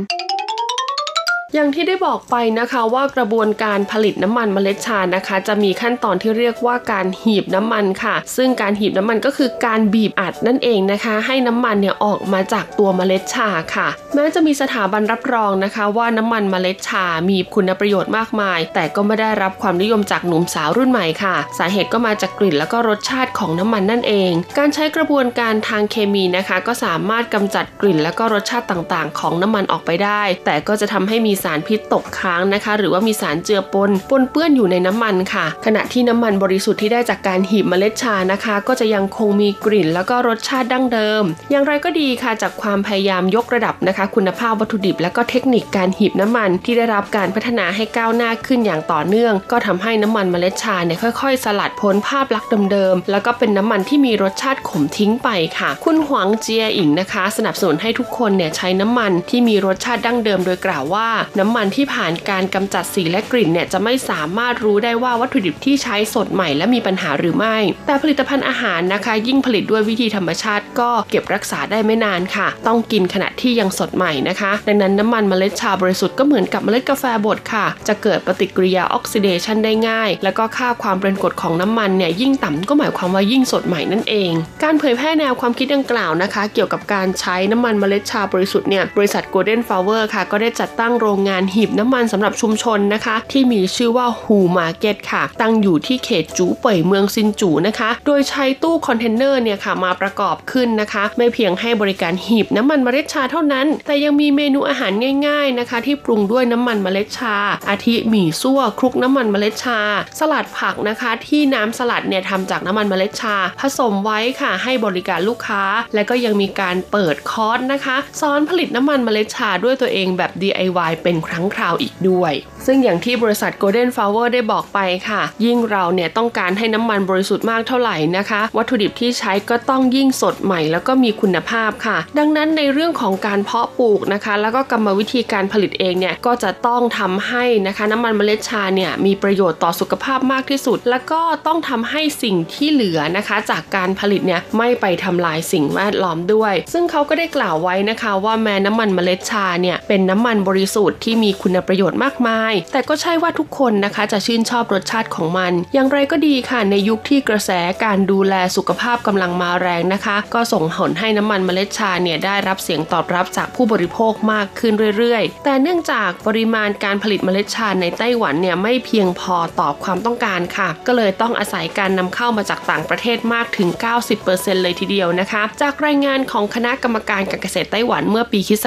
อย่างที่ได้บอกไปนะคะว่ากระบวนการผลิตน้ำมันเมล็ดชานะคะ จะมีขั้นตอนที่เรียกว่าการหีบน้ำมันค่ะ ซึ่งการหีบน้ำมันก็คือการบีบอัดนั่นเองนะคะ ให้น้ำมันเนี่ยออกมาจากตัวเมล็ดชาค่ะ แม้จะมีสถาบันรับรองนะคะ ว่าน้ำมันเมล็ดชา มีคุณประโยชน์มากมาย แต่ก็ไม่ได้รับความนิยมจากหนุ่มสาวรุ่นใหม่ค่ะ สาเหตุก็มาจากกลิ่นแล้วก็รสชาติของน้ำมันนั่นเอง การใช้กระบวนการทางเคมีนะคะ ก็สามารถกำจัดกลิ่นแล้วก็รสชาติต่างๆ ของน้ำมันออกไปได้ แต่ก็จะทำให้มีสารพิษตกค้างนะคะ หรือว่ามีสารเจือปนปนเปื้อนอยู่ในน้ำมันค่ะ ขณะที่น้ำมันบริสุทธิ์ที่ได้จากการหีบเมล็ดชานะคะ ก็จะยังคงมีกลิ่น แล้วก็รสชาติดั้งเดิม อย่างไรก็ดีค่ะจากความพยายามยกระดับนะคะ คุณภาพวัตถุดิบ และก็เทคนิคการหีบน้ำมัน ที่ได้รับการพัฒนาให้ก้าวหน้าขึ้นอย่างต่อเนื่อง ก็ทำให้น้ำมันเมล็ดชาเนี่ยค่อย ๆ สลัดพ้นภาพลักษณ์เดิมๆแล้วก็เป็นน้ำมันที่มีรสชาติขมทิ้งไปค่ะ คุณหวังเจียอิงนะคะ สนับสนุนให้ทุกคนเนี่ยใช้น้ำมันที่มีรสชาติดั้งเดิมโดยกล่าวว่าน้ำมันที่ผ่านการกำจัดสีและกลิ่นเนี่ยจะไม่สามารถรู้ได้ว่าวัตถุดิบที่ใช้สดใหม่และมีปัญหาหรือไม่ แต่ผลิตภัณฑ์อาหารนะคะ ยิ่งผลิตด้วยวิธีธรรมชาติ ก็เก็บรักษาได้ไม่นานค่ะ ต้องกินขณะที่ยังสดใหม่นะคะ ดังนั้นน้ำมันเมล็ดชาบริสุทธิ์ก็เหมือนกับเมล็ดกาแฟบดค่ะ จะเกิดปฏิกิริยาออกซิเดชันได้ง่าย แล้วก็ค่าความเป็นกรดของน้ำมันเนี่ยยิ่งต่ำก็หมายความว่ายิ่งสดใหม่นั่นเอง การเผยแพร่แนวความคิดดังกล่าวนะคะ เกี่ยวกับการใช้น้ำมันเมล็ดชาบริสุทธิ์เนี่ยบริษัท Golden Flower ค่ะก็ได้จัดตั้งโรงงานหีบน้ำมันสำหรับชุมชนนะคะ ที่มีชื่อว่าฮูมาร์เก็ตค่ะ ตั้งอยู่ที่เขตจูเป่ยเมืองซินจูนะคะ โดยใช้ตู้คอนเทนเนอร์เนี่ยค่ะมาประกอบขึ้นนะคะ ไม่เพียงให้บริการหีบน้ำมันเมล็ดชาเท่านั้น แต่ยังมีเมนูอาหารง่ายๆนะคะ ที่ปรุงด้วยน้ำมันเมล็ดชา อาทิหมี่ซั่วคลุกน้ำมันเมล็ดชา สลัดผักนะคะ ที่น้ำสลัดเนี่ยทำจากน้ำมันเมล็ดชา ผสมไว้ค่ะ ให้บริการลูกค้า และก็ยังมีการเปิดคอร์สนะคะสอนผลิตน้ำมันเมล็ดชาด้วยตัวเองแบบ DIY เป็นครั้งคราวอีกด้วย ซึ่งอย่างที่บริษัท Golden Flower ได้บอกไปค่ะ ยิ่งเราเนี่ยต้องการให้น้ำมันบริสุทธิ์มากเท่าไหร่นะคะ วัตถุดิบที่ใช้ก็ต้องยิ่งสดใหม่แล้วก็มีคุณภาพค่ะ ดังนั้นในเรื่องของการเพาะปลูกนะคะ แล้วก็กรรมวิธีการผลิตเองเนี่ยก็จะต้องทำให้นะคะน้ำมันเมล็ดชาเนี่ยมีประโยชน์ต่อสุขภาพมากที่สุด แล้วก็ต้องทำให้สิ่งที่เหลือนะคะ จากการผลิตเนี่ยไม่ไปทำลายสิ่งแวดล้อมด้วย ซึ่งเขาก็ได้กล่าวไว้นะคะ ว่าแม้น้ำมันเมล็ดชาเนี่ยเป็นน้ำมันบริสุทธิ์ที่มีคุณประโยชน์มากมาย แต่ก็ใช่ว่าทุกคนนะคะจะชื่นชอบรสชาติของมัน อย่างไรก็ดีค่ะในยุคที่กระแสการดูแลสุขภาพกำลังมาแรงนะคะ ก็ส่งผลให้น้ำมันเมล็ดชาเนี่ยได้รับเสียงตอบรับจากผู้บริโภคมากขึ้นเรื่อยๆ แต่เนื่องจากปริมาณการผลิตเมล็ดชาในไต้หวันเนี่ยไม่เพียงพอตอบความต้องการค่ะ ก็เลยต้องอาศัยการนำเข้ามาจากต่างประเทศมากถึง 90%เลยทีเดียวนะคะ จากรายงานของคณะกรรมการการเกษตรไต้หวันเมื่อปีคศ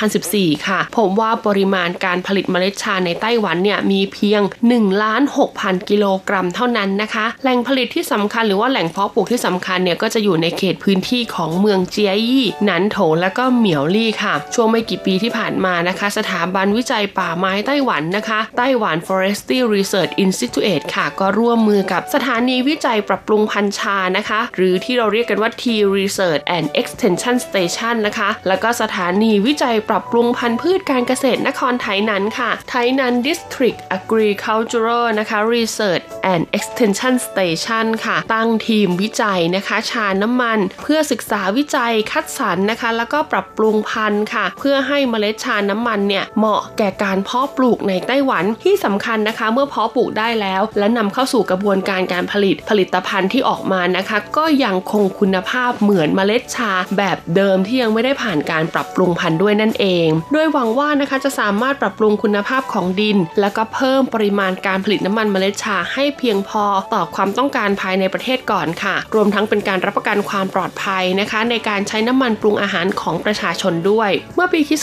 2014 ค่ะ ผมว่าปริมาณการผลิตเมล็ดชาในไต้หวันเนี่ยมีเพียง1ล้าน6,000 กิโลกรัมเท่านั้นนะคะ แหล่งผลิตที่สำคัญหรือว่าแหล่งเพาะปลูกที่สำคัญเนี่ยก็จะอยู่ในเขตพื้นที่ของเมืองเจียยี่หนันโถและก็เหมียวลี่ค่ะ ช่วงไม่กี่ปีที่ผ่านมานะคะ สถาบันวิจัยป่าไม้ไต้หวันนะคะไต้หวัน Forestry Research Institute ค่ะ ก็ร่วมมือกับสถานีวิจัยปรับปรุงพันธุ์ชานะคะ หรือที่เราเรียกกันว่า T Research and Extension Station นะคะ แล้วก็สถานีวิจัยปรับปรุงพันธุ์พืชการเกษตรนครไทยนั้นค่ะไทยนัน District Agricultural นะคะ Research and Extension Station ค่ะ ตั้งทีมวิจัยนะคะชาน้ำมัน เพื่อศึกษาวิจัยคัดสรรนะคะ แล้วก็ปรับปรุงพันธุ์ค่ะ เพื่อให้เมล็ดชาน้ำมันเนี่ยเหมาะแก่การเพาะปลูกในไต้หวันที่สำคัญนะคะ เมื่อเพาะปลูกได้แล้ว และนำเข้าสู่กระบวนการการผลิตผลิตภัณฑ์ที่ออกมานะคะ ก็ยังคงคุณภาพเหมือนเมล็ดชาแบบเดิมที่ยังไม่ได้ผ่านการปรับปรุงพันธุ์ด้วยนั่นเอง โดยหวังว่านะคะจะสามารถปรับปรุงคุณภาพของดิน แล้วก็เพิ่มปริมาณการผลิตน้ำมันเมล็ดชาให้เพียงพอต่อความต้องการภายในประเทศก่อนค่ะ รวมทั้งเป็นการรับประกันความปลอดภัยนะคะ ในการใช้น้ำมันปรุงอาหารของประชาชนด้วย เมื่อปีคิศ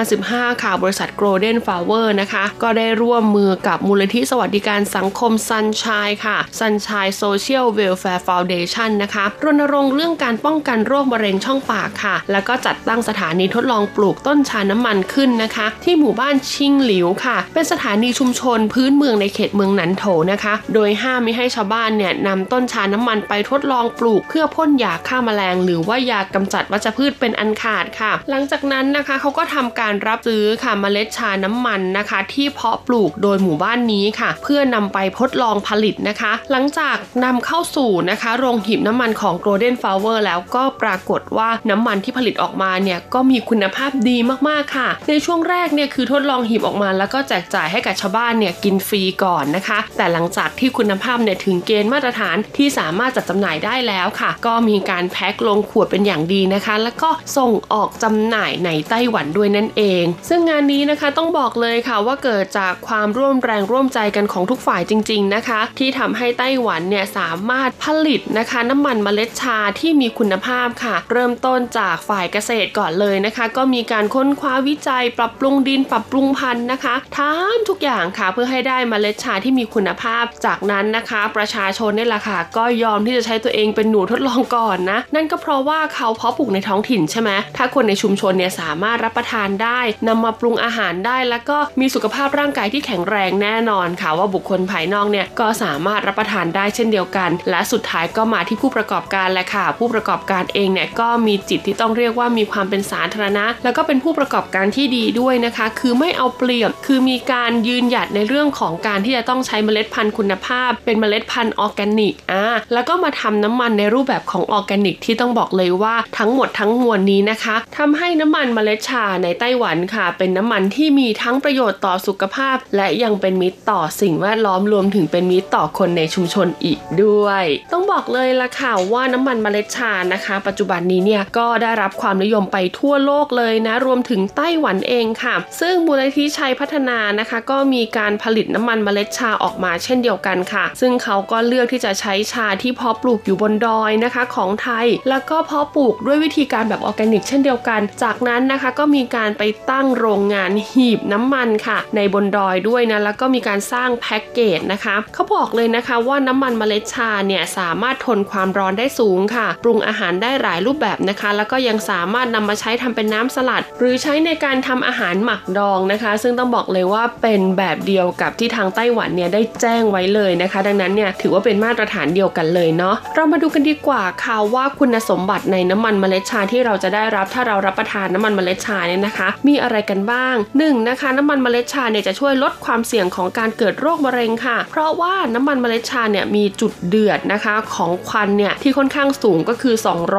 2015 ค่ะ บริษัท Golden Flower นะคะ ก็ได้ร่วมมือกับมูลนิธิสวัสดิการสังคม Sunshine ค่ะ Sunshine Social Welfare Foundation นะคะรณรงค์เรื่องการป้องกันโรคมะเร็งช่องปากค่ะ แล้วก็จัดตั้งสถานีทดลองปลูกต้นชาน้ำมันขึ้นนะคะที่หมู่บ้านชิงหลิวค่ะ เป็นสถานีชุมชนพื้นเมืองในเขตเมืองหนันโถนะคะ โดยห้ามไม่ให้ชาวบ้านเนี่ยนำต้นชาน้ำมันไปทดลองปลูก เพื่อพ่นยาฆ่าแมลง หรือว่ายากำจัดวัชพืชเป็นอันขาดค่ะ หลังจากนั้นนะคะเขาก็ทำการรับซื้อค่ะเมล็ดชาน้ำมันนะคะ ที่เพาะปลูกโดยหมู่บ้านนี้ค่ะ เพื่อนำไปทดลองผลิตนะคะ หลังจากนำเข้าสู่นะคะโรงหีบน้ำมันของ Golden Flower แล้วก็ปรากฏว่าน้ำมันที่ผลิตออกมาเนี่ยก็มีคุณภาพดีมากๆค่ะ ในช่วงแรกเนี่ยคือทดลองหีบออกมาแล้วก็แจกจ่ายให้กับชาวบ้านเนี่ยกินฟรีก่อนนะคะ แต่หลังจากที่คุณภาพเนี่ยถึงเกณฑ์มาตรฐานที่สามารถจัดจำหน่ายได้แล้วค่ะ ก็มีการแพ็คลงขวดเป็นอย่างดีนะคะ แล้วก็ส่งออกจำหน่ายในไต้หวันด้วยนั่นเอง ซึ่งงานนี้นะคะต้องบอกเลยค่ะว่าเกิดจากความร่วมแรงร่วมใจกันของทุกฝ่ายจริง ๆนะคะ ที่ทำให้ไต้หวันเนี่ยสามารถผลิตนะคะ น้ำมันเมล็ดชาที่มีคุณภาพค่ะ เริ่มต้นจากฝ่ายเกษตรก่อนเลยนะคะ ก็มีการค้นคว้าวิจัยปรับปรุงดินปรับปรุงพันธุ์นะคะทำทุกอย่างค่ะเพื่อให้ได้เมล็ดชาที่มีคุณภาพ จากนั้นนะคะ ประชาชนนี่แหละค่ะ ก็ยอมที่จะใช้ตัวเองเป็นหนูทดลองก่อนนะ นั่นก็เพราะว่าเขาเพาะปลูกในท้องถิ่นใช่ไหมถ้าคนในชุมชนเนี่ยสามารถรับประทานได้นำมาปรุงอาหารได้ แล้วก็มีสุขภาพร่างกายที่แข็งแรงแน่นอนค่ะ ว่าบุคคลภายนอกเนี่ยก็สามารถรับประทานได้เช่นเดียวกัน และสุดท้ายก็มาที่ผู้ประกอบการแหละค่ะ ผู้ประกอบการเองเนี่ยก็มีจิตที่ต้องเรียกว่ามีความเป็นสาธารณะ แล้วก็เป็นผู้ประกอบการที่ดีด้วยนะคะ คือไม่เอาเปรียบ คือมีการยืนหยัดในเรื่องของการที่จะต้องใช้เมล็ดพันธุ์คุณภาพ เป็นเมล็ดพันธุ์ออร์แกนิกอ่าแล้วก็มาทำน้ำมันในรูปแบบของออร์แกนิกที่ต้องบอกเลยว่าทั้งหมดทั้งมวลนี้นะคะทำให้น้ำมันเมล็ดชาในไต้หวันค่ะ เป็นน้ำมันที่มีทั้งประโยชน์ต่อสุขภาพ และยังเป็นมิตรต่อสิ่งแวดล้อมรวมถึงเป็นมิตรต่อคนในชุมชนอีกด้วย ต้องบอกเลยละค่ะว่าน้ำมันเมล็ดชานะคะ ปัจจุบันนี้เนี่ยก็ได้รับความนิยมไปทั่วโลกเลยนะรวมถึงไต้หวันเองค่ะซึ่งมูลนิธิชัยพัฒนานะคะ ก็มีการผลิตน้ำมันเมล็ดชาออกมาเช่นเดียวกันค่ะ ซึ่งเขาก็เลือกที่จะใช้ชาที่เพาะปลูกอยู่บนดอยนะคะของไทย แล้วก็เพาะปลูกด้วยวิธีการแบบออร์แกนิก เช่นเดียวกัน จากนั้นนะคะก็มีการไปตั้งโรงงานหีบน้ำมันค่ะ ในบนดอยด้วยนะแล้วก็มีการสร้างแพ็กเกจนะคะเขาบอกเลยนะคะว่าน้ำมันเมล็ดชาเนี่ยสามารถทนความร้อนได้สูงค่ะ ปรุงอาหารได้หลายรูปแบบนะคะ แล้วก็ยังสามารถนำมาใช้ทำเป็นน้ำสลัด หรือใช้ในการทำอาหารหมักดองนะคะ ซึ่งต้องบอกเลยว่าเป็นแบบเดียวกับที่ทางไต้หวันเนี่ยได้แจ้งไว้เลยนะคะ ดังนั้นเนี่ยถือว่าเป็นมาตรฐานเดียวกันเลยเนาะเรามาดูกันดีกว่าค่ะว่าคุณสมบัติในน้ำมันเมล็ดชาที่เราจะได้รับถ้าเรารับประทานน้ำมันเมล็ดชาเนี่ยนะคะ มีอะไรกันบ้าง 1นนะคะ น้ำมันเมล็ดชาเนี่ยจะช่วยลดความเสี่ยงของการเกิดโรคมะเร็งค่ะ เพราะว่าน้ำมันเมล็ดชาเนี่ยมีจุดเดือดนะคะของควันเนี่ยที่ค่อนข้างสูงก็คือ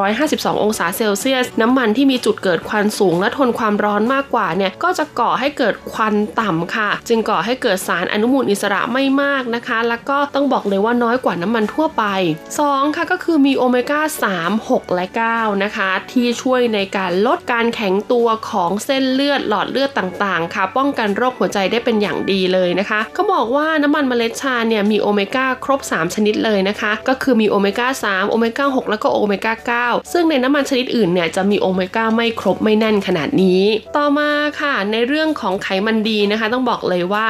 252 องศาเซลเซียส น้ำมันที่มีจุดเกิดควันสูงและทนความร้อนมากกว่าเนี่ยก็จะก่อให้เกิดควันต่ำค่ะ จึงก่อให้เกิดสารอนุมูลอิสระไม่มากนะคะ แล้วก็ต้องบอกเลยว่าน้อยกว่าน้ำมันทั่วไป 2 ค่ะก็คือมีโอเมก้า 3 6 และ 9 นะคะ ที่ช่วยในการลดการแข็งตัวของเส้นเลือดหลอดเลือดต่างๆ ค่ะ ป้องกันโรคหัวใจได้เป็นอย่างดีเลยนะคะเขาบอกว่าน้ำมันเมล็ดชาเนี่ยมีโอเมก้าครบ 3 ชนิดเลยนะคะ ก็คือมีโอเมก้า 3 โอเมก้า 6 แล้วก็โอเมก้า 9 ซึ่งในน้ำมันชนิดอื่นเนี่ยจะมีโอเมก้าไม่ครบไม่แน่นขนาดนี้ ต่อมาค่ะในเรื่องของไขมันดีนะคะ ต้องบอกเลยว่า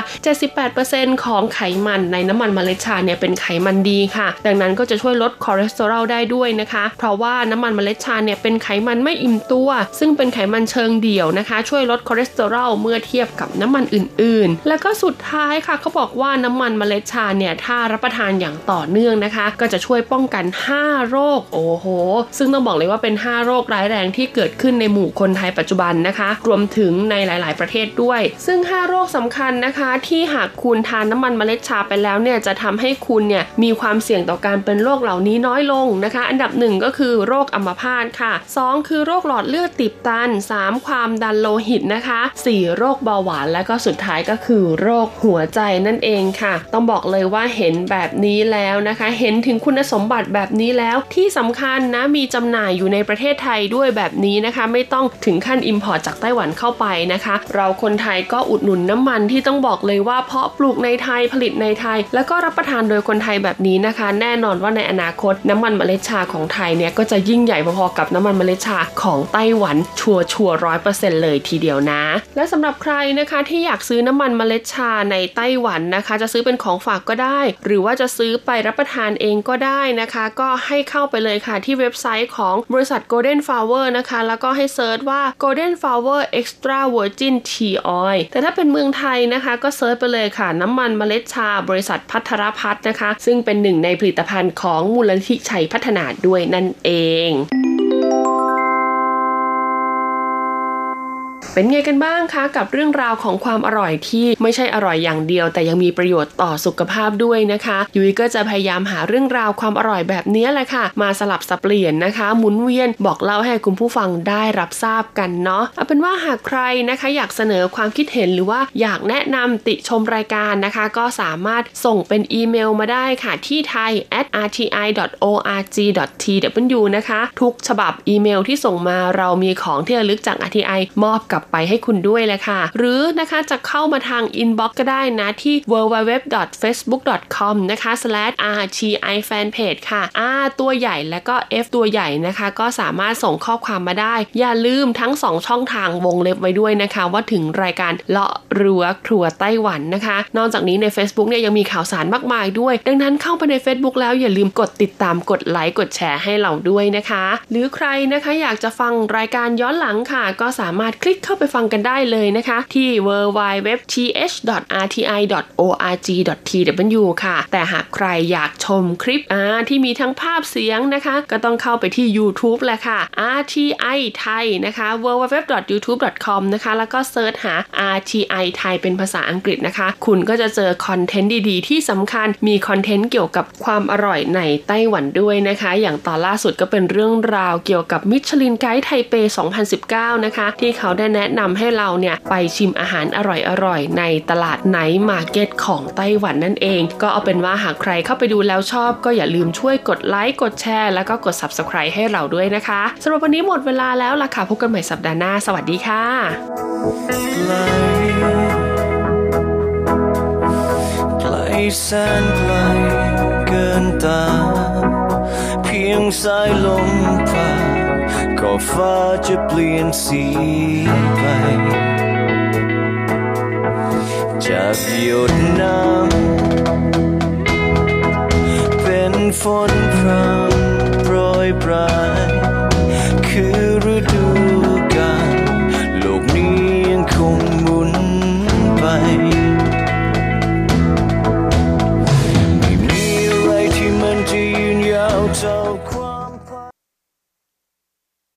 78%ของไขมันในน้ำมันเมล็ดชาเนี่ยเป็นไขมันดีค่ะ ดังนั้นก็จะช่วยลดคอเลสเตอรอลได้ด้วยนะคะ เพราะว่าน้ำมันเมล็ดชาเนี่ยเป็นไขมันไม่อิ่มตัว ซึ่งเป็นไขมันเชิงเดี่ยวนะคะ ช่วยลดคอเลสเตอรอลเมื่อเทียบกับน้ำมันอื่นๆ แล้วก็สุดท้ายค่ะเขาบอกว่าน้ำมันเมล็ดชาเนี่ยถ้ารับประทานอย่างต่อเนื่องนะคะ ก็จะช่วยป้องกัน 5 โรคโอ้โห ซึ่งต้องบอกเลยว่าเป็น 5 โรคร้ายแรงที่เกิดขึ้นในหมู่คนไทยปัจจุบันนะคะ รวมถึงในหลาย ๆ ประเทศด้วย ซึ่ง 5 โรคสำคัญนะคะ ที่หากคุณทานน้ำมันเมล็ดชาไปแล้วเนี่ยจะทำให้คุณเนี่ยมีความเสี่ยงต่อการเป็นโรคเหล่านี้น้อยลงนะคะ อันดับหนึ่งก็คือโรคอัมพาตค่ะ 2 คือโรคหลอดเลือดตีบตัน 3 ความดันโลหิตนะคะ 4 โรคเบาหวานและก็สุดท้ายก็คือโรคหัวใจนั่นเองค่ะ ต้องบอกเลยว่าเห็นแบบนี้แล้วนะคะ เห็นถึงคุณสมบัติแบบนี้แล้วที่สำคัญนะมีจำหน่ายอยู่ในประเทศไทยด้วยแบบนี้นะคะ ไม่ต้องถึงขั้น import จากไต้หวันเข้าไปนะคะเราคนไทยก็อุดหนุนน้ำมันที่ต้องบอกเลยว่าเพาะปลูกในไทยผลิตในไทย แล้วก็รับประทานโดยคนไทยแบบนี้นะคะ แน่นอนว่าในอนาคตน้ำมันเมล็ดชาของไทยเนี่ยก็จะยิ่งใหญ่พอๆกับน้ำมันเมล็ดชาของไต้หวันชัวร์ชัวร์ร้อยเปอร์เซ็นต์เลยทีเดียวนะ และสำหรับใครนะคะที่อยากซื้อน้ำมันเมล็ดชาในไต้หวันนะคะ จะซื้อเป็นของฝากก็ได้ หรือว่าจะซื้อไปรับประทานเองก็ได้นะคะ ก็ให้เข้าไปเลยค่ะที่เว็บไซต์ของบริษัท Golden Flower นะคะ แล้วก็ให้ search ว่า Golden Flower Extra Virgin Tea Oil แต่ถ้าเป็นเมืองไทยนะคะก็ search ไปเลยค่ะ น้ำมันเมล็ดชาบริษัทภัทรพัฒน์นะคะ ซึ่งเป็นหนึ่งในผลิตภัณฑ์ของมูลนิธิชัยพัฒนาด้วยนั่นเอง เป็นไงกันบ้างคะกับเรื่องราวของความอร่อยที่ไม่ใช่อร่อยอย่างเดียว แต่ยังมีประโยชน์ต่อสุขภาพด้วยนะคะยุ้ยก็จะพยายามหาเรื่องราวความอร่อยแบบนี้แหละค่ะ มาสลับสับเปลี่ยนนะคะ หมุนเวียนบอกเล่าให้คุณผู้ฟังได้รับทราบกันเนาะเอาเป็นว่าหากใครนะคะ อยากเสนอความคิดเห็นหรือว่าอยากแนะนำติชมรายการนะคะ ก็สามารถส่งเป็นอีเมลมาได้ค่ะที่ไทย rti.org.tw นะคะ ทุกฉบับอีเมลที่ส่งมาเรามีของที่ระลึกจาก RTI มอบกลับไปให้คุณด้วยแหละค่ะ หรือนะคะจะเข้ามาทาง inbox ก็ได้นะที่ www.facebook.com นะคะ /rti fanpage ค่ะ R ตัวใหญ่และก็ F ตัวใหญ่นะคะ ก็สามารถส่งข้อความมาได้ อย่าลืมทั้ง 2 ช่องทางวงเล็บไว้ด้วยนะคะ ว่าถึงรายการเลาะรั้วครัวไต้หวันนะคะ นอกจากนี้ใน Facebook เนี่ยยังมีข่าวสารมากมายด้วย ดังนั้นเข้าไปใน Facebook แล้วอย่าลืมกดติดตามกดไลค์กดแชร์ให้เราด้วยนะคะ หรือใครนะคะอยากจะฟังรายการย้อนหลังค่ะ ก็สามารถคลิกเข้าไปฟังกันได้เลยนะคะ ที่ www.th.rti.org.tw ค่ะ แต่หากใครอยากชมคลิปอ่าที่มีทั้งภาพเสียงนะคะ ก็ต้องเข้าไปที่ YouTube แหละค่ะ RTI ไทยนะคะ www.youtube.com นะคะ แล้วก็ search หา RTI ไทยเป็นภาษาอังกฤษนะคะ คุณก็จะเจอ content ดีๆ ที่สำคัญมี content เกี่ยวกับความอร่อยในไต้หวันด้วยนะคะ อย่างตอนล่าสุดก็เป็นเรื่องราวเกี่ยวกับ Michelin Guide ไทเป 2019 นะคะ ที่เขาได้แนะนำให้เราเนี่ยไปชิมอาหารอร่อยๆ ในตลาด night market ของไต้หวันนั่นเอง ก็เอาเป็นว่าหากใครเข้าไปดูแล้วชอบก็อย่าลืมช่วยกดไลค์กดแชร์แล้วก็กด Subscribe ให้เราด้วยนะคะสำหรับวันนี้หมดเวลาแล้วล่ะค่ะพบกันใหม่สัปดาห์หน้า สวัสดีค่ะ ไกลแสนไกลเกินตา เพียงสายลมผ่าน ก็ฟ้าจะเปลี่ยนสีไป จากหยดน้ำเป็นฝนพรำโปรยปลาย